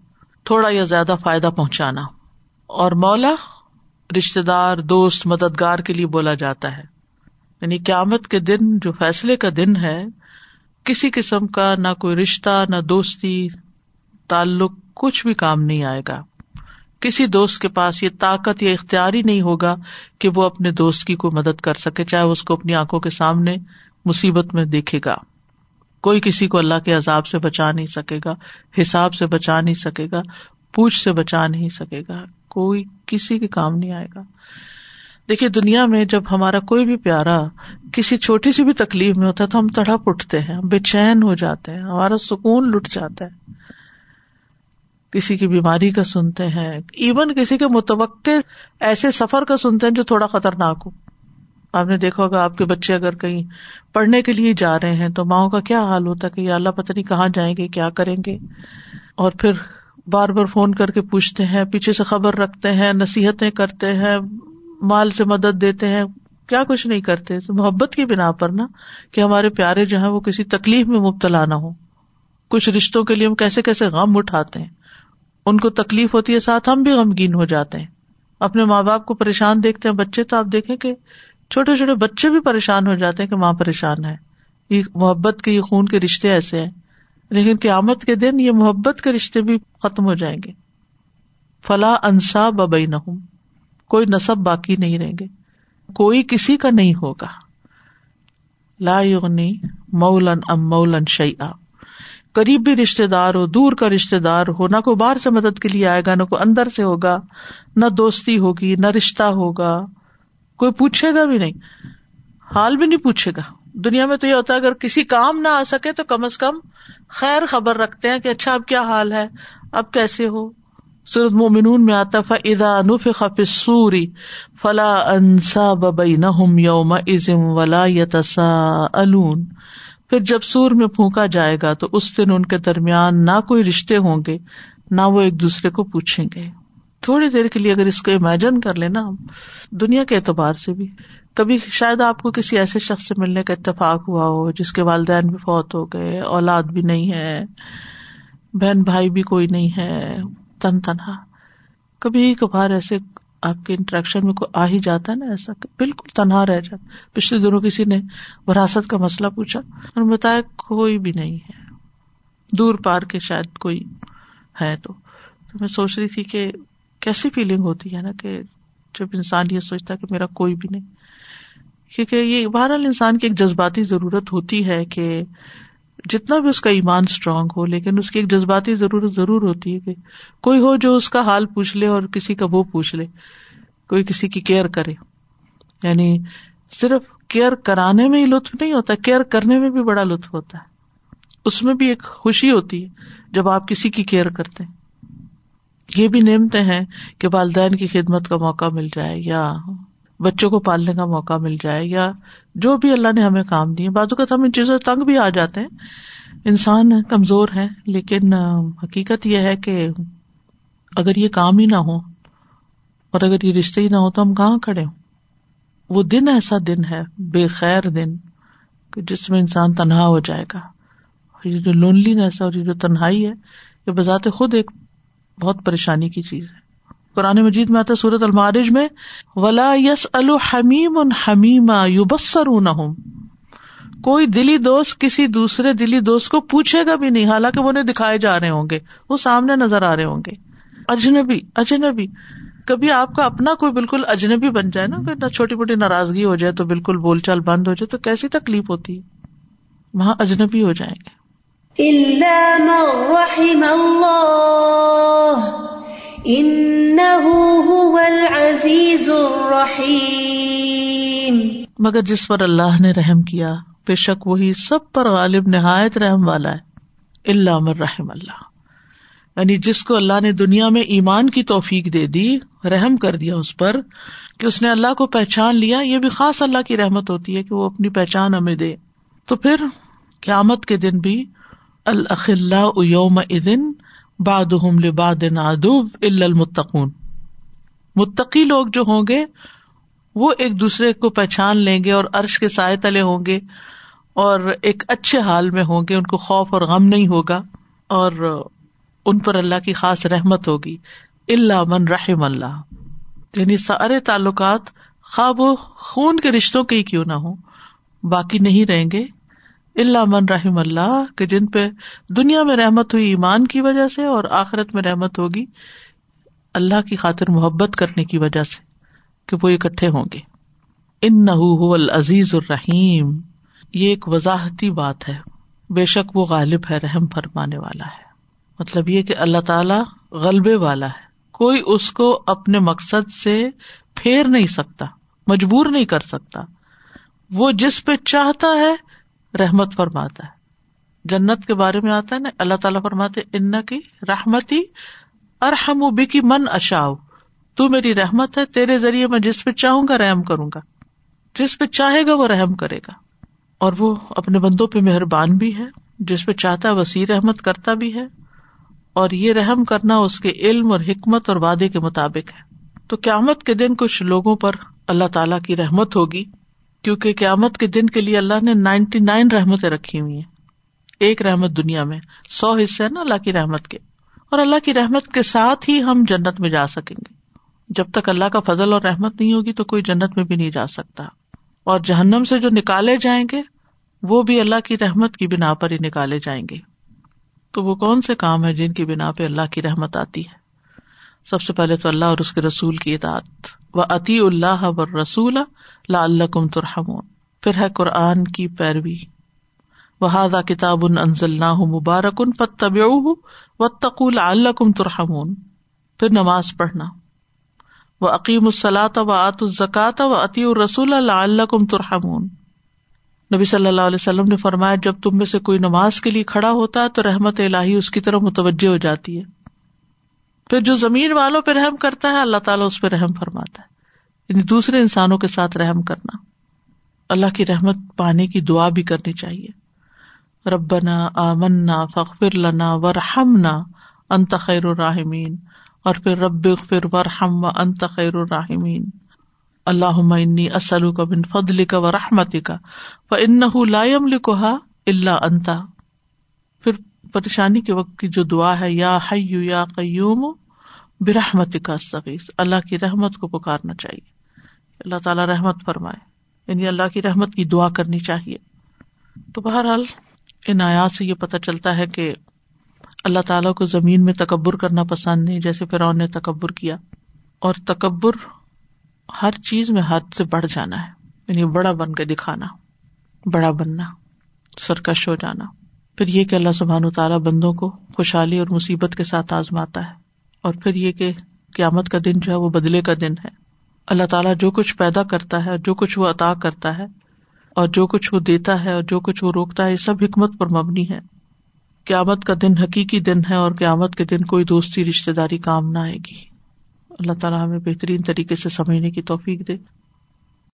تھوڑا یا زیادہ فائدہ پہنچانا۔ اور مولا رشتے دار، دوست، مددگار کے لیے بولا جاتا ہے۔ یعنی قیامت کے دن جو فیصلے کا دن ہے، کسی قسم کا نہ کوئی رشتہ، نہ دوستی تعلق کچھ بھی کام نہیں آئے گا۔ کسی دوست کے پاس یہ طاقت یا اختیار ہی نہیں ہوگا کہ وہ اپنے دوست کی کوئی مدد کر سکے، چاہے اس کو اپنی آنکھوں کے سامنے مصیبت میں دیکھے گا۔ کوئی کسی کو اللہ کے عذاب سے بچا نہیں سکے گا، حساب سے بچا نہیں سکے گا، پوچھ سے بچا نہیں سکے گا۔ کوئی کسی کے کام نہیں آئے گا۔ دیکھیے، دنیا میں جب ہمارا کوئی بھی پیارا کسی چھوٹی سی بھی تکلیف میں ہوتا ہے تو ہم تڑپ اٹھتے ہیں بے چین ہو جاتے ہیں، ہمارا سکون لٹ جاتا ہے۔ کسی کی بیماری کا سنتے ہیں ایون کسی کے متوقع ایسے سفر کا سنتے ہیں جو تھوڑا خطرناک ہو۔ آپ نے دیکھا ہوگا، آپ کے بچے اگر کہیں پڑھنے کے لیے جا رہے ہیں تو ماؤں کا کیا حال ہوتا ہے کہ اللہ پتہ نہیں کہاں جائیں گے، کیا کریں گے؟ اور پھر بار بار فون کر کے پوچھتے ہیں، پیچھے سے خبر رکھتے ہیں، نصیحتیں کرتے ہیں، مال سے مدد دیتے ہیں۔ کیا کچھ نہیں کرتے محبت کی بنا پر نا کہ ہمارے پیارے جو ہیں وہ کسی تکلیف میں مبتلا نہ ہو کچھ رشتوں کے لیے ہم کیسے کیسے غم اٹھاتے ہیں۔ ان کو تکلیف ہوتی ہے، ساتھ ہم بھی غمگین ہو جاتے ہیں۔ اپنے ماں باپ کو پریشان دیکھتے ہیں بچے، تو آپ دیکھیں کہ چھوٹے چھوٹے بچے بھی پریشان ہو جاتے ہیں کہ ماں پریشان ہے۔ یہ محبت کے، یہ خون کے رشتے ایسے ہیں۔ لیکن قیامت کے دن یہ محبت کے رشتے بھی ختم ہو جائیں گے۔ فلاں انصا ببئی نہ کوئی نصب باقی نہیں رہیں گے۔ کوئی کسی کا نہیں ہوگا۔ لا یغنی مولن ام مولن شعیٰ قریبی رشتے دار ہو، دور کا رشتے دار ہو، نہ کوئی باہر سے مدد کے لیے آئے گا، نہ کوئی اندر سے ہوگا، نہ دوستی ہوگی، نہ رشتہ ہوگا، کوئی پوچھے گا بھی نہیں۔ حال بھی نہیں پوچھے گا۔ دنیا میں تو یہ ہوتا ہے، اگر کسی کام نہ آ سکے تو کم از کم خیر خبر رکھتے ہیں کہ اچھا اب کیا حال ہے؟ اب کیسے ہو؟ سورت مومنون میں آتا فا نفخ فی الصوری فلا انصاب بینہم یوم ازم ولا یتساءلون پھر جب سور میں پھونکا جائے گا تو اس دن ان کے درمیان نہ کوئی رشتے ہوں گے، نہ وہ ایک دوسرے کو پوچھیں گے۔ تھوڑی دیر کے لیے اگر اس کو امیجن کر لینا دنیا کے اعتبار سے بھی۔ کبھی شاید آپ کو کسی ایسے شخص سے ملنے کا اتفاق ہوا ہو جس کے والدین بھی فوت ہو گئے، اولاد بھی نہیں ہے، بہن بھائی بھی کوئی نہیں ہے، تن تنہا۔ کبھی کبھار ایسے آپ کے انٹریکشن میں کوئی آ ہی جاتا ہے نا ایسا بالکل تنہا رہ جاتا پچھلے دنوں کسی نے وراثت کا مسئلہ پوچھا اور بتایا کوئی بھی نہیں ہے۔ دور پار کے شاید کوئی ہے تو۔ میں سوچ رہی تھی کہ کیسی فیلنگ ہوتی ہے نا کہ جب انسان یہ سوچتا کہ میرا کوئی بھی نہیں۔ کیونکہ یہ بہرحال انسان کی ایک جذباتی ضرورت ہوتی ہے کہ جتنا بھی اس کا ایمان اسٹرانگ ہو، لیکن اس کی ایک جذباتی ضرورت ضرور ہوتی ہے کہ کوئی ہو جو اس کا حال پوچھ لے اور کسی کا وہ پوچھ لے، کوئی کسی کی کیئر کرے۔ یعنی صرف کیئر کرانے میں ہی لطف نہیں ہوتا، کیئر کرنے میں بھی بڑا لطف ہوتا ہے۔ اس میں بھی ایک خوشی ہوتی ہے جب آپ کسی کی کیئر کرتے ہیں۔ یہ بھی نعمتیں ہیں کہ والدین کی خدمت کا موقع مل جائے، یا بچوں کو پالنے کا موقع مل جائے یا جو بھی اللہ نے ہمیں کام دیے بازو کا ہم ان چیزوں سے تنگ بھی آ جاتے ہیں۔ انسان کمزور ہے، لیکن حقیقت یہ ہے کہ اگر یہ کام ہی نہ ہو اور اگر یہ رشتے ہی نہ ہو تو ہم کہاں کھڑے ہوں؟ وہ دن ایسا دن ہے، بے خیر دن جس میں انسان تنہا ہو جائے گا۔ یہ جو لونلینس اور یہ جو تنہائی ہے، یہ بذات خود ایک بہت پریشانی کی چیز ہے۔ قرآن مجید میں آتا سورت المارج میں، ولا یس الحمیم ان حمیما یو بسر کوئی دلی دوست کسی دوسرے دلی دوست کو پوچھے گا بھی نہیں، حالانکہ وہ انہیں دکھائے جا رہے ہوں گے، وہ سامنے نظر آ رہے ہوں گے۔ اجنبی اجنبی۔ کبھی آپ کا اپنا کوئی بالکل اجنبی بن جائے نا نہ چھوٹی موٹی ناراضگی ہو جائے تو بالکل بول چال بند ہو جائے، تو کیسی تکلیف ہوتی ہے؟ وہاں اجنبی ہو جائیں گے۔ اللہ مگر جس پر اللہ نے رحم کیا، بے شک وہی سب پر غالب نہایت رحم والا ہے اللہ رحم اللہ۔ یعنی جس کو اللہ نے دنیا میں ایمان کی توفیق دے دی، رحم کر دیا اس پر کہ اس نے اللہ کو پہچان لیا، یہ بھی خاص اللہ کی رحمت ہوتی ہے کہ وہ اپنی پہچان ہمیں دے۔ تو پھر قیامت کے دن بھی الخلا یوم ادن باد لباد ادوب المتقون۔ متقی لوگ جو ہوں گے، وہ ایک دوسرے کو پہچان لیں گے اور عرش کے سائے تلے ہوں گے اور ایک اچھے حال میں ہوں گے، ان کو خوف اور غم نہیں ہوگا اور ان پر اللہ کی خاص رحمت ہوگی۔ اللہ من رحم اللہ۔ یعنی سارے تعلقات خواب و خون کے رشتوں کے ہی کیوں نہ ہو باقی نہیں رہیں گے۔ اللہ من رحم اللہ، کہ جن پہ دنیا میں رحمت ہوئی ایمان کی وجہ سے اور آخرت میں رحمت ہوگی، اللہ کی خاطر محبت کرنے کی وجہ سے کہ وہ اکٹھے ہوں گے۔ ان نہ العزیز الرحیم۔ یہ ایک وضاحتی بات ہے۔ بے شک وہ غالب ہے، رحم فرمانے والا ہے۔ مطلب یہ کہ اللہ تعالی غلبے والا ہے۔ کوئی اس کو اپنے مقصد سے پھیر نہیں سکتا، مجبور نہیں کر سکتا۔ وہ جس پہ چاہتا ہے رحمت فرماتا ہے۔ جنت کے بارے میں آتا ہے نا، اللہ تعالیٰ فرماتے ان کی رحمتی ارحم بی کی من اشاؤ۔ تو میری رحمت ہے، تیرے ذریعے میں جس پہ چاہوں گا رحم کروں گا۔ جس پہ چاہے گا وہ رحم کرے گا۔ اور وہ اپنے بندوں پہ مہربان بھی ہے، جس پہ چاہتا وسیع رحمت کرتا بھی ہے۔ اور یہ رحم کرنا اس کے علم اور حکمت اور وعدے کے مطابق ہے۔ تو قیامت کے دن کچھ لوگوں پر اللہ تعالیٰ کی رحمت ہوگی۔ کیونکہ قیامت کے دن کے لیے اللہ نے نائنٹی نائن رحمتیں رکھی ہوئی ہیں۔ ایک رحمت دنیا میں، سو حصے نا اللہ کی رحمت کے۔ اور اللہ کی رحمت کے ساتھ ہی ہم جنت میں جا سکیں گے۔ جب تک اللہ کا فضل اور رحمت نہیں ہوگی تو کوئی جنت میں بھی نہیں جا سکتا۔ اور جہنم سے جو نکالے جائیں گے، وہ بھی اللہ کی رحمت کی بنا پر ہی نکالے جائیں گے۔ تو وہ کون سے کام ہے جن کی بنا پہ اللہ کی رحمت آتی ہے؟ سب سے پہلے تو اللہ اور اس کے رسول کی اطاعت۔ و عطی اللہ و رسول لا اللہ کم ترحمون۔ پھر ہے قرآن کی پیروی۔ وہ کتاب ان انزل نہ مبارک ان پت طب و تقول اللہ کم ترحمون۔ پھر نماز پڑھنا۔ وہ عقیم الصلاۃ و آت الزکات و عطی الرسول اللہ اللہ کم ترحمون۔ نبی صلی اللہ علیہ وسلم نے فرمایا، جب تم میں سے کوئی نماز کے لیے کھڑا ہوتا ہے تو رحمت الہی اس کی طرف متوجہ ہو جاتی ہے۔ پھر جو زمین والوں پہ رحم کرتا ہے، اللہ تعالیٰ اس پہ رحم فرماتا ہے۔ یعنی دوسرے انسانوں کے ساتھ رحم کرنا۔ اللہ کی رحمت پانے کی دعا بھی کرنی چاہیے۔ ربنا آمنا فخر لنا ورحمنا انت خیر الراحمین۔ اور پھر رب فر ورحم و انت خیر الراحمین۔ اللہ انی اسلو کا بن فضل کا و رحمت کا و ان لائم لکھا اللہ انتا پھر پریشانی کے وقت کی جو دعا ہے، یا حیو یا قیوم برحمت کا سغیز اللہ کی رحمت کو پکارنا چاہیے۔ اللہ تعالیٰ رحمت فرمائے۔ یعنی اللہ کی رحمت کی دعا کرنی چاہیے۔ تو بہرحال ان آیات سے یہ پتہ چلتا ہے کہ اللہ تعالیٰ کو زمین میں تکبر کرنا پسند نہیں، جیسے فرعون نے تکبر کیا۔ اور تکبر ہر چیز میں حد سے بڑھ جانا ہے۔ یعنی بڑا بن کے دکھانا، بڑا بننا، سرکش ہو جانا۔ پھر یہ کہ اللہ سبحان تعالیٰ بندوں کو خوشحالی اور مصیبت کے ساتھ آزماتا ہے۔ اور پھر یہ کہ قیامت کا دن جو ہے وہ بدلے کا دن ہے۔ اللہ تعالیٰ جو کچھ پیدا کرتا ہے، جو کچھ وہ عطا کرتا ہے، اور جو کچھ وہ دیتا ہے، اور جو کچھ وہ روکتا ہے، یہ سب حکمت پر مبنی ہے۔ قیامت کا دن حقیقی دن ہے اور قیامت کے دن کوئی دوستی رشتے داری، کام نہ آئے گی۔ اللہ تعالیٰ ہمیں بہترین طریقے سے سمجھنے کی توفیق دے۔